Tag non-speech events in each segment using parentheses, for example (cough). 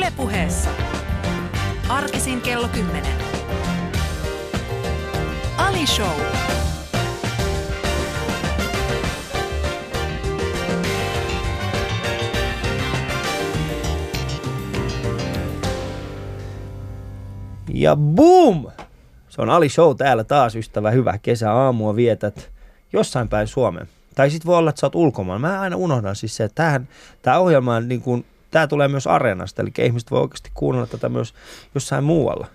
Ylepuheessa. Arkisin kello 10. Ali Show. Ja boom! Se on Ali Show täällä taas, ystävä. Hyvää kesäaamua vietät jossain päin Suomeen. Tai sitten voi olla, että sä oot ulkomaan. Mä aina unohdan siis se, että tämä ohjelma on niin kuin, tämä tulee myös areenasta, eli ihmiset voi oikeasti kuunnella tätä myös jossain muualla.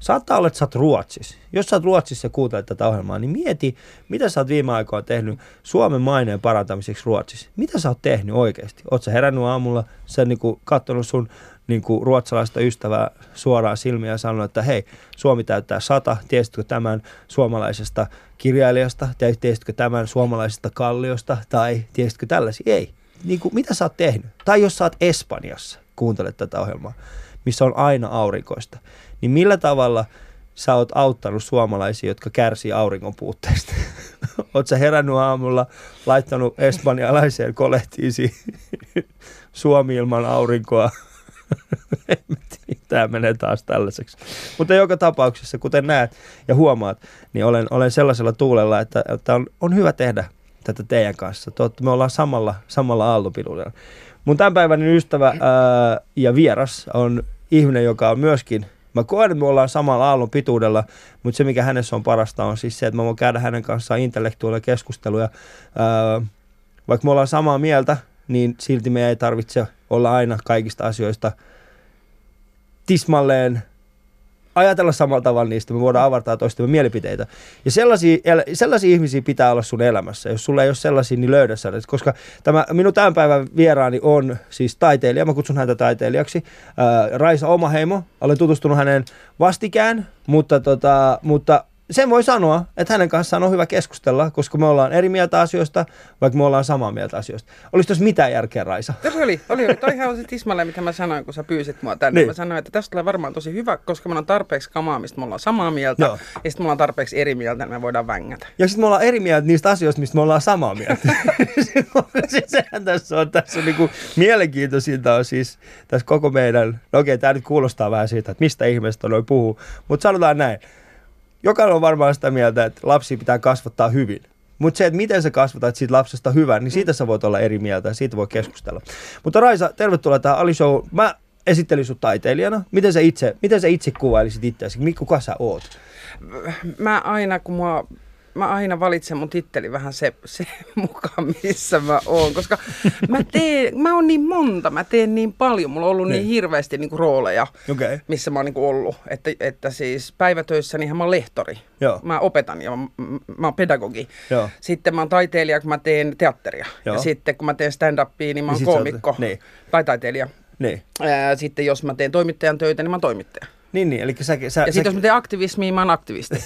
Saattaa olla, että sä oot Ruotsissa. Jos sä oot Ruotsissa ja kuuntelet tätä ohjelmaa, niin mieti, mitä sä oot viime aikoina tehnyt Suomen maineen parantamiseksi Ruotsissa. Mitä sä oot tehnyt oikeasti? Oot sä herännyt aamulla, sä niinku katsonut sun niinku ruotsalaista ystävää suoraan silmiä ja sanonut, että hei, Suomi täyttää sata, tiesitkö tämän suomalaisesta kirjailijasta, tiesitkö tämän suomalaisesta kalliosta, tai tiesitkö tällaisia? Ei. Niinku, mitä sä oot tehnyt? Tai jos sä oot Espanjassa, kuuntelet tätä ohjelmaa, missä on aina aurinkoista, niin millä tavalla sä oot auttanut suomalaisia, jotka kärsii auringon puutteesta? (laughs) Oot sä herännyt aamulla, laittanut espanjalaiseen kolehtiisi (laughs) Suomi ilman aurinkoa? (laughs) Tämä menee taas tällaiseksi. Mutta joka tapauksessa, kuten näet ja huomaat, niin olen, olen sellaisella tuulella, että, että on, on hyvä tehdä tätä teidän kanssa. Totta, me ollaan samalla, samalla aaltopidulla. Mun tämänpäiväinen ystävä ää, ja vieras on ihminen, joka on myöskin Mä koen, että me ollaan samalla aallon pituudella, mutta se mikä hänessä on parasta on siis se, että mä voin käydä hänen kanssaan intellektuaalia keskusteluja. Ää, vaikka me ollaan samaa mieltä, niin silti me ei tarvitse olla aina kaikista asioista tismalleen ajatella samalla tavalla niistä, me voidaan avartaa toistemme mielipiteitä. Ja sellaisia, sellaisia ihmisiä pitää olla sun elämässä. Jos sulla ei ole sellaisia, niin löydä sellaisia. Koska tämä minun tämän päivän vieraani on siis taiteilija, mä kutsun häntä taiteilijaksi, ää, Raisa Omaheimo. Olen tutustunut häneen vastikään, mutta, tota, mutta sen voi sanoa, että hänen kanssaan on hyvä keskustella, koska me ollaan eri mieltä asioista, vaikka me ollaan samaa mieltä asioista. Olisi tuossa mitään järkeä, Raisa? Tässä oli, oli, oli. Toihan on tismalle, mitä mä sanoin, kun sä pyysit mua tänne. Niin. Mä sanoin, että tästä tulee varmaan tosi hyvä, koska me on tarpeeksi kamaa, mistä me ollaan samaa mieltä, Joo. ja sitten me ollaan tarpeeksi eri mieltä, niin me voidaan vängätä. Ja sitten me ollaan eri mieltä niistä asioista, mistä me ollaan samaa mieltä. (laughs) Sehän tässä on, tässä on niinku mielenkiintoisinta on siis tässä koko meidän, no okei, tämä nyt kuulostaa vähän siitä, että mistä ihmeestä noin puhuu, mutta sanotaan näin, jokainen on varmaan sitä mieltä, että lapsi pitää kasvattaa hyvin. Mutta se, että miten sä kasvatat siitä lapsesta hyvän, niin siitä sä voit olla eri mieltä ja siitä voi keskustella. Mutta Raisa, tervetuloa tähän Ali Show. Mä esittelin sut taiteilijana. Miten sä itse, miten sä itse kuvailisit itseäsi? Kuka sä oot? Mä aina, kun mua mä aina valitsen mun titteli vähän se, se (laughs) mukaan, missä mä oon, koska mä, teen, mä oon niin monta, mä teen niin paljon, mulla on ollut niin, niin hirveästi niin kuin, rooleja, okay. missä mä oon niin kuin, ollut, että, että siis päivätöissä niin mä oon lehtori, Joo. mä opetan ja mä, mä oon pedagogi, Joo. sitten mä oon taiteilija, kun mä teen teatteria, Joo. ja sitten kun mä teen stand-upia, niin mä oon niin koomikko niin. tai taiteilija. Niin. Ää, sitten jos mä teen toimittajan töitä, niin mä oon toimittaja. Niin, niin. Eli sä, sä, ja sitten jos mä teen aktivismia, mä oon aktivisti.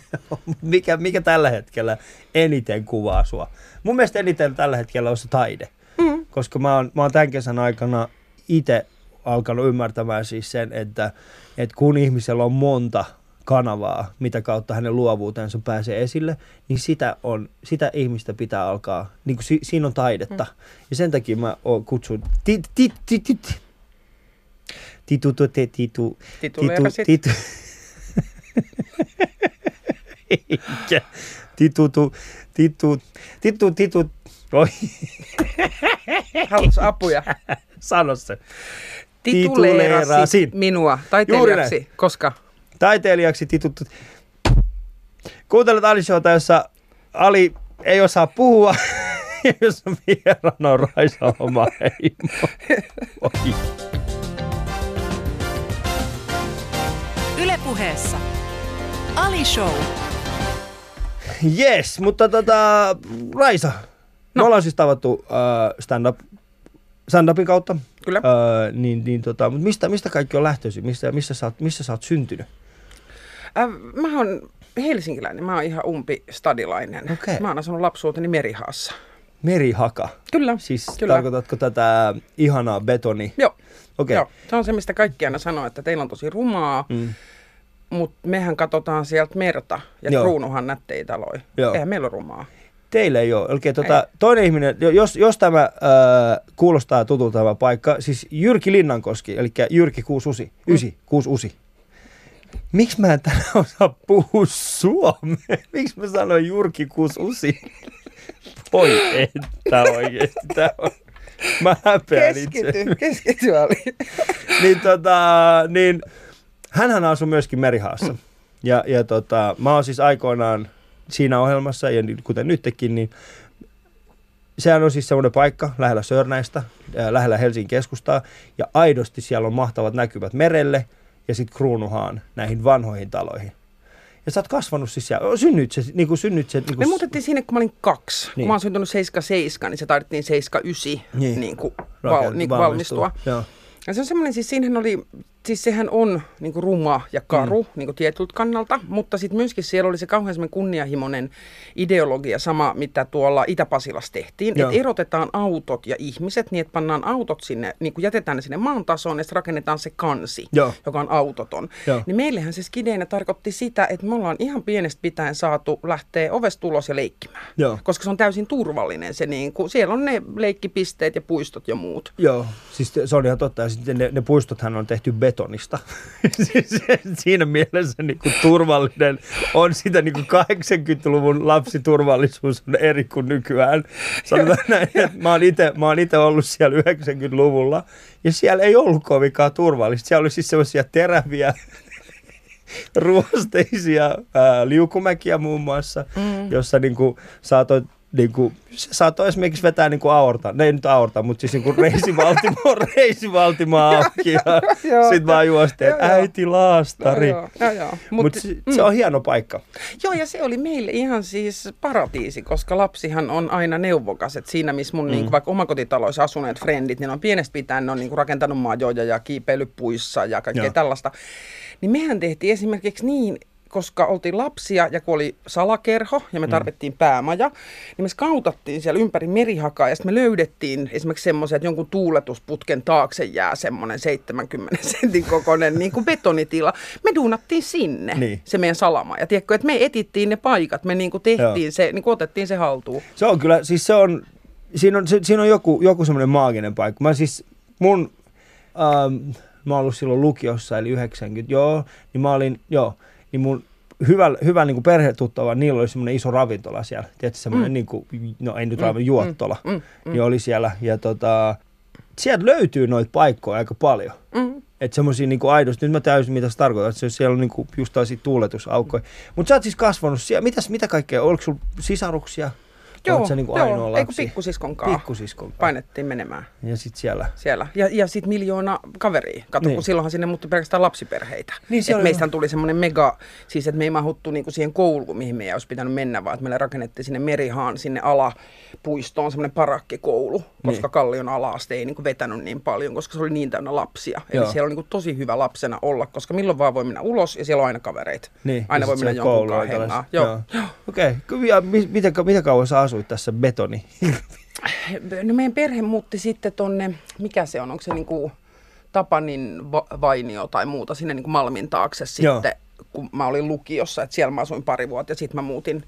(laughs) mikä, mikä tällä hetkellä eniten kuvaa sua? Mun mielestä eniten tällä hetkellä on se taide. Mm. Koska mä oon, mä oon tämän kesän aikana itse alkanut ymmärtämään siis sen, että, että kun ihmisellä on monta kanavaa, mitä kautta hänen luovuutensa pääsee esille, niin sitä, on, sitä ihmistä pitää alkaa, niin kuin si, siinä on taidetta. Mm. Ja sen takia mä kutsun, tit, tit, tit, tit, Titu, tu, te, titu, titu, titu, Eikä. Titu, tu, titu, titu, titu, oi. Haluatko apuja? Sano se. Tituleerasi minua taiteilijaksi, koska? Taiteilijaksi titut. Kuuntelet Ali Showta, jossa Ali ei osaa puhua, (laughs) jos vieraana on Raisa oma heimo. Oi. Ylepuheessa Ali Show. Yes, mutta tota, Raisa, no. me ollaan siis tavattu uh, stand-up, stand-upin kautta. Kyllä. Uh, niin, niin tota, mutta mistä, mistä kaikki on lähtöisin? Missä, missä, sä oot, missä sä oot syntynyt? Uh, mä oon helsinkiläinen, mä oon ihan umpi stadilainen. Okay. Mä oon asunut lapsuuteni Merihaassa. Merihaka? Kyllä. Siis kyllä. tarkoitatko tätä ihanaa betoni? Joo. Okay. Joo. Se on se, mistä kaikki aina sanoo, että teillä on tosi rumaa. Mm mutta mehän katsotaan sieltä merta ja Joo. kruunuhan nättei taloja. Joo. Eihän meillä ole rumaa. Teille ei ole. Eli tota, toinen ihminen, jo- jos, jos tämä äh, kuulostaa tutulta tämä paikka, siis Jyrki Linnankoski, eli Jyrki 69, 9, 69. Miksi mä en tänään osaa puhua suomea? (laughs) Miksi mä sanoin Jyrki 69? (laughs) Voi että oikeesti, tää on... Mä häpeän itse. Keskity, keskity Ali. (laughs) niin, tota, niin hänhän asui myöskin Merihaassa. Ja, ja tota, mä oon siis aikoinaan siinä ohjelmassa, ja kuten nytkin, niin sehän on siis semmoinen paikka lähellä Sörnäistä, ää, lähellä Helsingin keskustaa, ja aidosti siellä on mahtavat näkymät merelle, ja sitten kruunuhaan näihin vanhoihin taloihin. Ja sä oot kasvanut siis siellä, synnyt se, niin kuin synnyt se, niin Me kuin, muutettiin sinne, kun mä olin kaksi. Niin. Kun mä oon syntynyt 77, niin se taidettiin 79 niin. Niin. Kuin val, niin kuin valmistua. Joo. Ja se on semmoinen, siis siinähän oli, siis sehän on niin kuin ruma ja karu mm. niin kuin tietyltä kannalta, mutta sitten myöskin siellä oli se kauhean kunnianhimoinen ideologia, sama mitä tuolla Itä-Pasilassa tehtiin, että erotetaan autot ja ihmiset niin, että pannaan autot sinne, niin kuin jätetään ne sinne maan tasoon ja sitten rakennetaan se kansi, Joo. joka on autoton. Joo. Niin meillähän se skideinä tarkoitti sitä, että me ollaan ihan pienestä pitäen saatu lähteä ovesta ulos ja leikkimään. Joo. Koska se on täysin turvallinen se, niin kuin, siellä on ne leikkipisteet ja puistot ja muut. Joo, siis se on ihan totta. Ja sitten ne, ne puistothan on tehty betonista. (laughs) Siis Siinä mielessä niin kuin turvallinen on sitä niin kuin 80-luvun lapsiturvallisuus on eri kuin nykyään. Sanotaan näin, että mä oon itse- mä oon itse ollut siellä 90-luvulla ja siellä ei ollut kovinkaan turvallista. Siellä oli siis semmoisia teräviä (laughs) ruosteisia ää, liukumäkiä muun muassa, mm. jossa niin kuin, saatoit niin kuin, se saattoi esimerkiksi vetää niin kuin aorta, ne ei nyt aorta, mutta siis niin kuin reisivaltimo, (laughs) reisivaltimo auki ja (laughs) sitten vaan juostiin, että äiti laastari. Mutta Mut, Mut se, se on hieno paikka. Joo, ja se oli meille ihan siis paratiisi, koska lapsihan on aina neuvokas. Et siinä, missä mun mm. niin, vaikka omakotitaloissa asuneet frendit, niin on pienestä pitäen, ne on niin rakentanut majoja ja kiipeilypuissa ja kaikkea Joo. tällaista. Niin mehän tehtiin esimerkiksi niin, koska oltiin lapsia ja kun oli salakerho ja me tarvittiin päämaja, niin me skautattiin siellä ympäri merihakaa ja sitten me löydettiin esimerkiksi semmoisen, että jonkun tuuletusputken taakse jää semmoinen 70 (laughs) sentin kokoinen niin kuin betonitila. Me duunattiin sinne Niin. se meidän salama. Ja tiedätkö, että me etittiin ne paikat, me niin kuin tehtiin Joo. se, niin kuin otettiin se haltuun. Se on kyllä, siis se on, siinä on, se, siinä on joku, joku semmoinen maaginen paikka. Mä siis, mun, ähm, mä oon ollut silloin lukiossa, eli 90, joo, niin mä olin, joo, niin mun hyvä, hyvä niin kuin perhetuttava, niillä oli semmoinen iso ravintola siellä, tiedätkö, semmoinen mm. niin kuin, no ei nyt mm, aivan juottola, mm, mm, mm. niin oli siellä, ja tota, sieltä löytyy noita paikkoja aika paljon. Mm. Että semmoisia niinku aidosti, nyt mä täysin mitä se tarkoittaa, että se, siellä on niinku just tällaisia tuuletusaukkoja. Mutta sä oot siis kasvanut siellä, mitäs, mitä kaikkea, oliko sulla sisaruksia? Joo, Olet sä niinku joo. ainoa Eikö lapsi? pikkusiskon kanssa? Pikkusiskon kanssa. Painettiin menemään Ja sit siellä. siellä. Ja, ja sitten miljoona kaveria. Kato, niin. Niin. kun silloinhan sinne muuttui pelkästään lapsiperheitä. Niin, se oli meistähän tuli semmoinen mega, siis että me ei mahuttu niinku siihen kouluun, mihin meidän olisi pitänyt mennä, vaan että meille rakennettiin sinne Merihaan, sinne alapuistoon semmoinen parakkikoulu, koska Niin. Kallion alaaste ei niinku vetänyt niin paljon, koska se oli niin täynnä lapsia. Eli Joo. siellä on niinku tosi hyvä lapsena olla, koska milloin vaan voi mennä ulos ja siellä on aina kavereita. Niin, aina ja voi mennä jonkun kanssa tällaista. Joo. Okei, okay. ja mi- miten, miten kauan sä asuit tässä betoni? (laughs) No meidän perhe muutti sitten tonne, mikä se on, onko se niinku Tapanin va- vainio tai muuta sinne niinku Malmin taakse Joo. sitten, kun mä olin lukiossa, että siellä mä asuin pari vuotta ja sitten mä muutin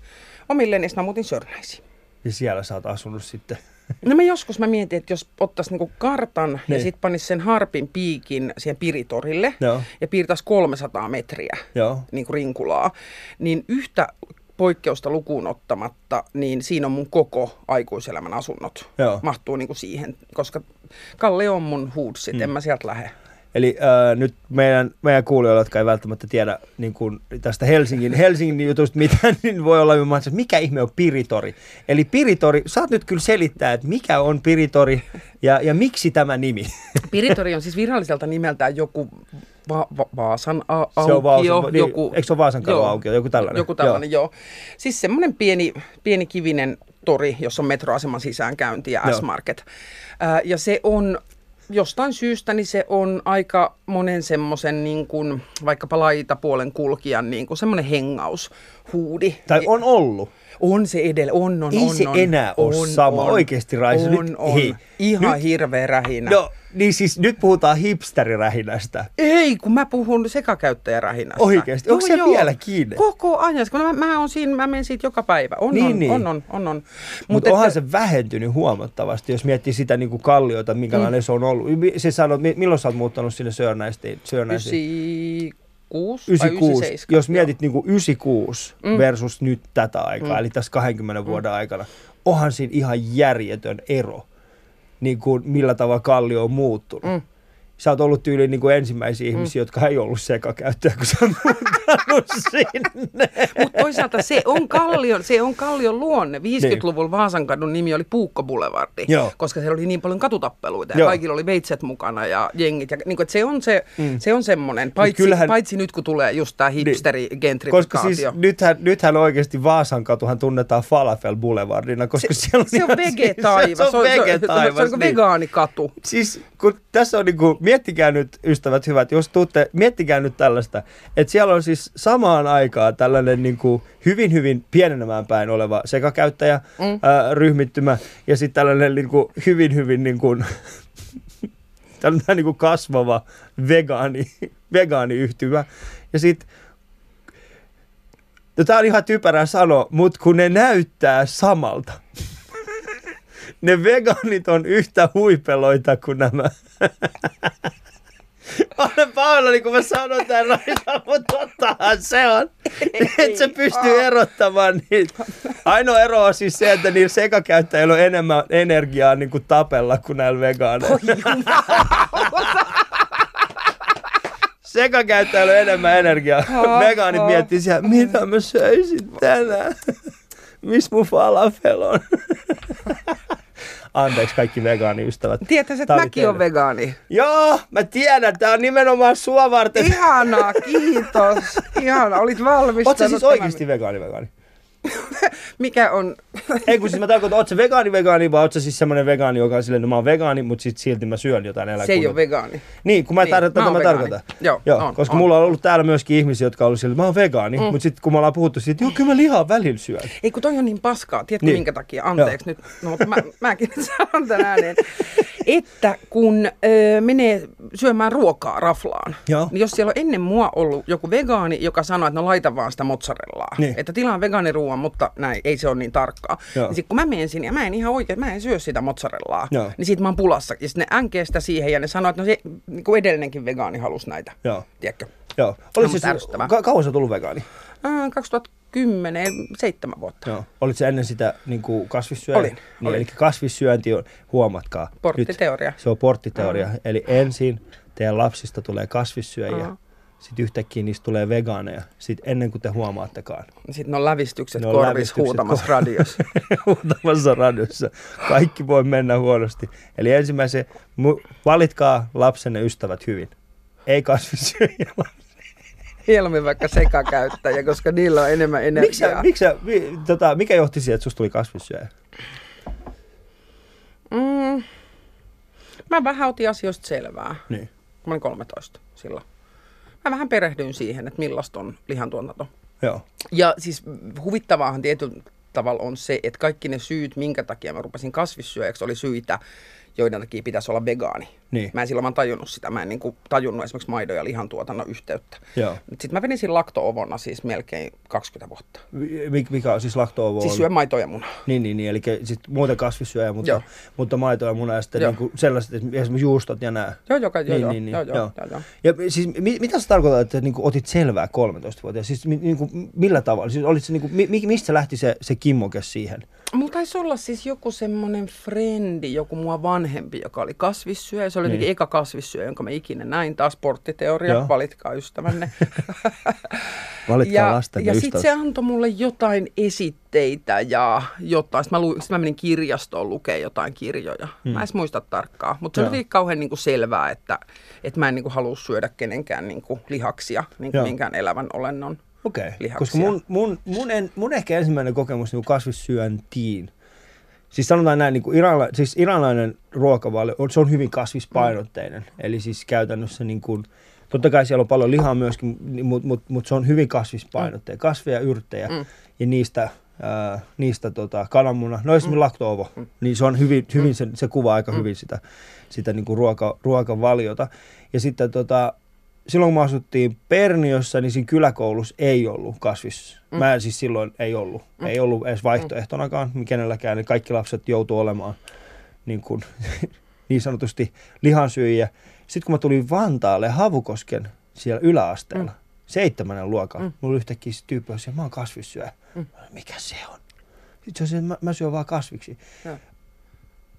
omilleen ja sitten mä muutin Sörnäisiin. ja siellä sä oot asunut sitten. No mä joskus mä mietin, että jos ottaisi niinku kartan niin. ja Niin. sitten panisi sen harpin piikin siihen Piritorille Joo. ja piirtäisi 300 metriä Joo. niin kuin rinkulaa, niin yhtä poikkeusta lukuun ottamatta, niin siinä on mun koko aikuiselämän asunnot. Joo. Mahtuu niin kuin siihen, koska Kalle on mun huudsit, mm. en mä sieltä lähde. Eli äh, nyt meidän, meidän kuulijoilla, jotka ei välttämättä tiedä niin kuin tästä Helsingin, (laughs) Helsingin jutusta mitään, niin voi olla ymmärrä, että mikä ihme on Piritori. Eli Piritori, saat nyt kyllä selittää, että mikä on Piritori ja, ja miksi tämä nimi? Piritori on siis viralliselta nimeltään joku va- va- Vaasan a- aukio. Se on Vaasan- niin, joku, eikö se ole Vaasan kadun aukio, joku tällainen? Joku tällainen, joo. joo. Siis semmoinen pieni, pieni kivinen tori, jossa on metroaseman sisäänkäynti ja Joo. S-Market. Ää, ja se on jostain syystä, niin se on aika monen semmoisen niin kuin, vaikkapa laitapuolen kulkijan niin kuin semmoinen hengaushuudi. Tai on ollut. On se edellä, on, on, Ei on. se on. enää ole on, sama. on. Oikeesti, Raisa, On, nyt- on. hei, Ihan nyt- hirveä rähinä. No, niin siis nyt puhutaan hipsterirähinästä. Ei, kun mä puhun sekakäyttäjärähinästä. Oikeesti? Onko se vieläkin? Koko ajan, kun mä, mä, on siinä, mä menen siitä joka päivä. On, Niin, on, niin. on, on, on, on. Mutta onhan se vähentynyt huomattavasti, jos miettii sitä niin kuin kalliota, minkälainen mm. se on ollut. Se sanoo, mi- milloin sä oot muuttanut sinne Sörnäistiin? Sörnäistiin? 96 vai 96. 97. Jos mietit niin kuin 96 mm. versus nyt tätä aikaa, mm. eli tässä 20 vuoden aikana, onhan siinä ihan järjetön ero, niin kuin millä tavalla kallio on muuttunut. Mm. Sä oot ollut tyyliin niin kuin ensimmäisiä ihmisiä, jotka ei ollut sekakäyttäjä, kun sä oot muuttanut (laughs) sinne. Mutta toisaalta se on kallion, se on kallion luonne. 50-luvulla Vaasankadun nimi oli Puukko Boulevardi, Joo. koska siellä oli niin paljon katutappeluita ja Joo. kaikilla oli veitset mukana ja jengit. Ja, niin kuin, että se on, se, mm. se on semmoinen, paitsi, kyllähän- paitsi nyt kun tulee just tämä hipsteri Koska siis gentrifikaatio. nythän, nythän oikeasti Vaasan katuhan tunnetaan Falafel Boulevardina, koska se, siellä on se on ihan- vegetaiva. Se, se on vegetaiva. Se on, se on vegaanikatu. Siis kun tässä on niinku, miettikää nyt ystävät hyvät, jos tuutte, miettikää nyt tällaista, että siellä on siis samaan aikaan tällainen niinku hyvin hyvin pienenemään päin oleva sekakäyttäjä mm. ää, ryhmittymä ja sitten tällainen niinku hyvin hyvin niinku, (laughs) tällainen niinku kasvava vegaani, (laughs) vegaaniyhtymä ja sitten No tää on ihan typerä sano, mutta kun ne näyttää samalta. Ne vegaanit on yhtä huipeloita kuin nämä. Olen pahoillani, kun mä sanon tämän Raisa, mutta tottahan se on. Et sä pysty erottamaan niitä. Ainoa ero on siis se, että niillä sekakäyttäjillä on enemmän energiaa niin kuin tapella kuin näillä vegaaneilla. Sekakäyttäjillä on enemmän energiaa. Vegaanit miettii siellä, mitä mä söisin tänään. Miss mun falafel on? Anteeksi kaikki vegaaniystävät. Tiedätkö, että mäkin teille. vegaani? Joo, mä tiedän, tää on nimenomaan sua varten. Ihanaa, kiitos. (laughs) Ihanaa, olit valmistanut. Oot sä siis oikeasti vegaani vegaani? (laughs) Mikä on... (laughs) Ei kun siis mä tarkoitan, oot sä vegaani vegaani vai oot sä siis semmonen vegaani, joka on silleen, no mä oon vegaani, mutta sit silti mä syön jotain eläinkunnan. Se ei ole vegaani. Niin, kun mä Niin, tarkoitan, mä mä tarkoitan. Joo, Joo on, koska on. mulla on ollut täällä myöskin ihmisiä, jotka on ollut silleen, mä oon vegaani, mm. mutta sitten kun me ollaan puhuttu siitä, että joo, kyllä mä lihaa välillä syön. Ei kun toi on niin paskaa. Tiedätkö Niin. minkä takia? Anteeksi nyt. No, mutta mä, mäkin sanon tän ääneen. Että kun ö, menee syömään ruokaa raflaan, Joo. niin jos siellä on ennen mua ollut joku vegaani, joka sanoo, että no laita vaan sitä mozzarellaa. Niin. Että tilaan vegaaniruuan, mutta näin, ei se ole niin tarkkaa. Joo. Niin sit kun mä menen sinne ja mä en ihan oikein, mä en syö sitä mozzarellaa, Joo. niin sit mä oon pulassa. Ja sit ne änkee sitä siihen ja ne sanoo, että no se niin kuin edellinenkin vegaani halusi näitä. Joo. Tiedätkö? Joo. Mut siis, ärsyttävää. ka- kauan sä tullut vegaani? Äh, 2010, seitsemän vuotta. Joo. Olit se ennen sitä niin kuin kasvissyöjä? Olin, Niin, olin. Eli kasvissyönti on, huomatkaa. Porttiteoria. Nyt, se on porttiteoria. Mm. Eli ensin teidän lapsista tulee kasvissyöjiä, Aha. Sitten yhtäkkiä niistä tulee vegaaneja, sitten ennen kuin te huomaattekaan. Sitten ne on lävistykset Ne on korvis lävistykset huutamassa kor- radiossa. (laughs) huutamassa radiossa. Kaikki voi mennä huonosti. Eli ensimmäisen, mu- valitkaa lapsenne ystävät hyvin. Ei kasvissyöjiä. Mieluummin vaikka sekakäyttäjä, koska niillä on enemmän energiaa. miksi sä, mi, tota, mikä johti siihen, että susta tuli kasvissyöjä? Mm. Mä vähän otin asioista selvää, Niin. mä olin 13 silloin. Mä vähän perehdyin siihen, että millaista on lihantuotanto. Joo. Ja siis huvittavaahan tietyllä tavalla on se, että kaikki ne syyt, minkä takia mä rupesin kasvissyöjäksi, oli syitä, joiden takia pitäisi olla vegaani. Niin. Mä en silloin vaan tajunnut sitä. Mä en niin kuin tajunnut esimerkiksi maidon ja lihantuotannon yhteyttä. Sitten mä venin lakto-ovona siis melkein 20 vuotta. Mi- Mikä on siis lakto Siis syö maitoa ja munaa. Niin, niin, niin, eli sit muuten kasvissyöjä, mutta, Joo. mutta maitoa ja munaa ja sitten Joo. niin kuin sellaiset, esimerkiksi juustot ja nää. Joo, joo, joo, Niin, joo, niin, niin, joo, joo, joo. joo, joo. Ja siis mi, mitä sä tarkoitat, että niin kuin otit selvää 13-vuotiaana? Siis mi, niin kuin, millä tavalla? Siis olit se, niin kuin, mi, mi- mistä lähti se, se kimmoke siihen? Mulla taisi olla siis joku semmoinen frendi, joku mua vanhempi, joka oli kasvissyöjä. Se oli Niin. eka kasvissyöjä, jonka mä ikinä näin. Taas porttiteoria, Joo. valitkaa ystävänne. (laughs) Valitkaa ja lasten ja ja sitten se antoi mulle jotain esitteitä ja jotain. Sitten mä, lu, sit mä menin kirjastoon lukemaan jotain kirjoja. Hmm. Mä en muista tarkkaan, mutta se Joo. oli kauhean niin kuin selvää, että, että mä en niin kuin halua syödä kenenkään niin kuin lihaksia, niin kuin Joo. minkään elävän olennon. Okei, lihaksia. koska mun, mun, mun, en, mun ehkä ensimmäinen kokemus niin kasvissyöntiin, siis sanotaan näin, niin kuin iranla, siis iranlainen ruokavalio, se on hyvin kasvispainotteinen. Mm. Eli siis käytännössä niin kuin, totta kai siellä on paljon lihaa myöskin, mutta mut, mut se on hyvin kasvispainotteinen. Kasveja, yrttejä Mm. ja niistä ää, niistä tota, kananmuna, no esimerkiksi mm. laktoovo, mm. niin se on hyvin, hyvin se, se kuvaa aika mm. hyvin sitä, sitä niin kuin ruoka, ruokavaliota. Ja sitten tota, silloin kun me asuttiin Perniössä, niin siinä kyläkoulussa ei ollut kasvis. Mm. Mä siis silloin ei ollut. Mm. Ei ollut edes vaihtoehtonakaan kenelläkään. Niin kaikki lapset joutuu olemaan (laughs) niin, kuin, niin sanotusti lihansyöjiä. Sitten kun mä tulin Vantaalle Havukosken siellä yläasteella, mm. seitsemännen luokalla, mm. mulla yhtäkkiä se tyyppi siellä, mä oon kasvissyöjä. Mm. Mikä se on? Sitten se on että mä, mä syön vaan kasviksi.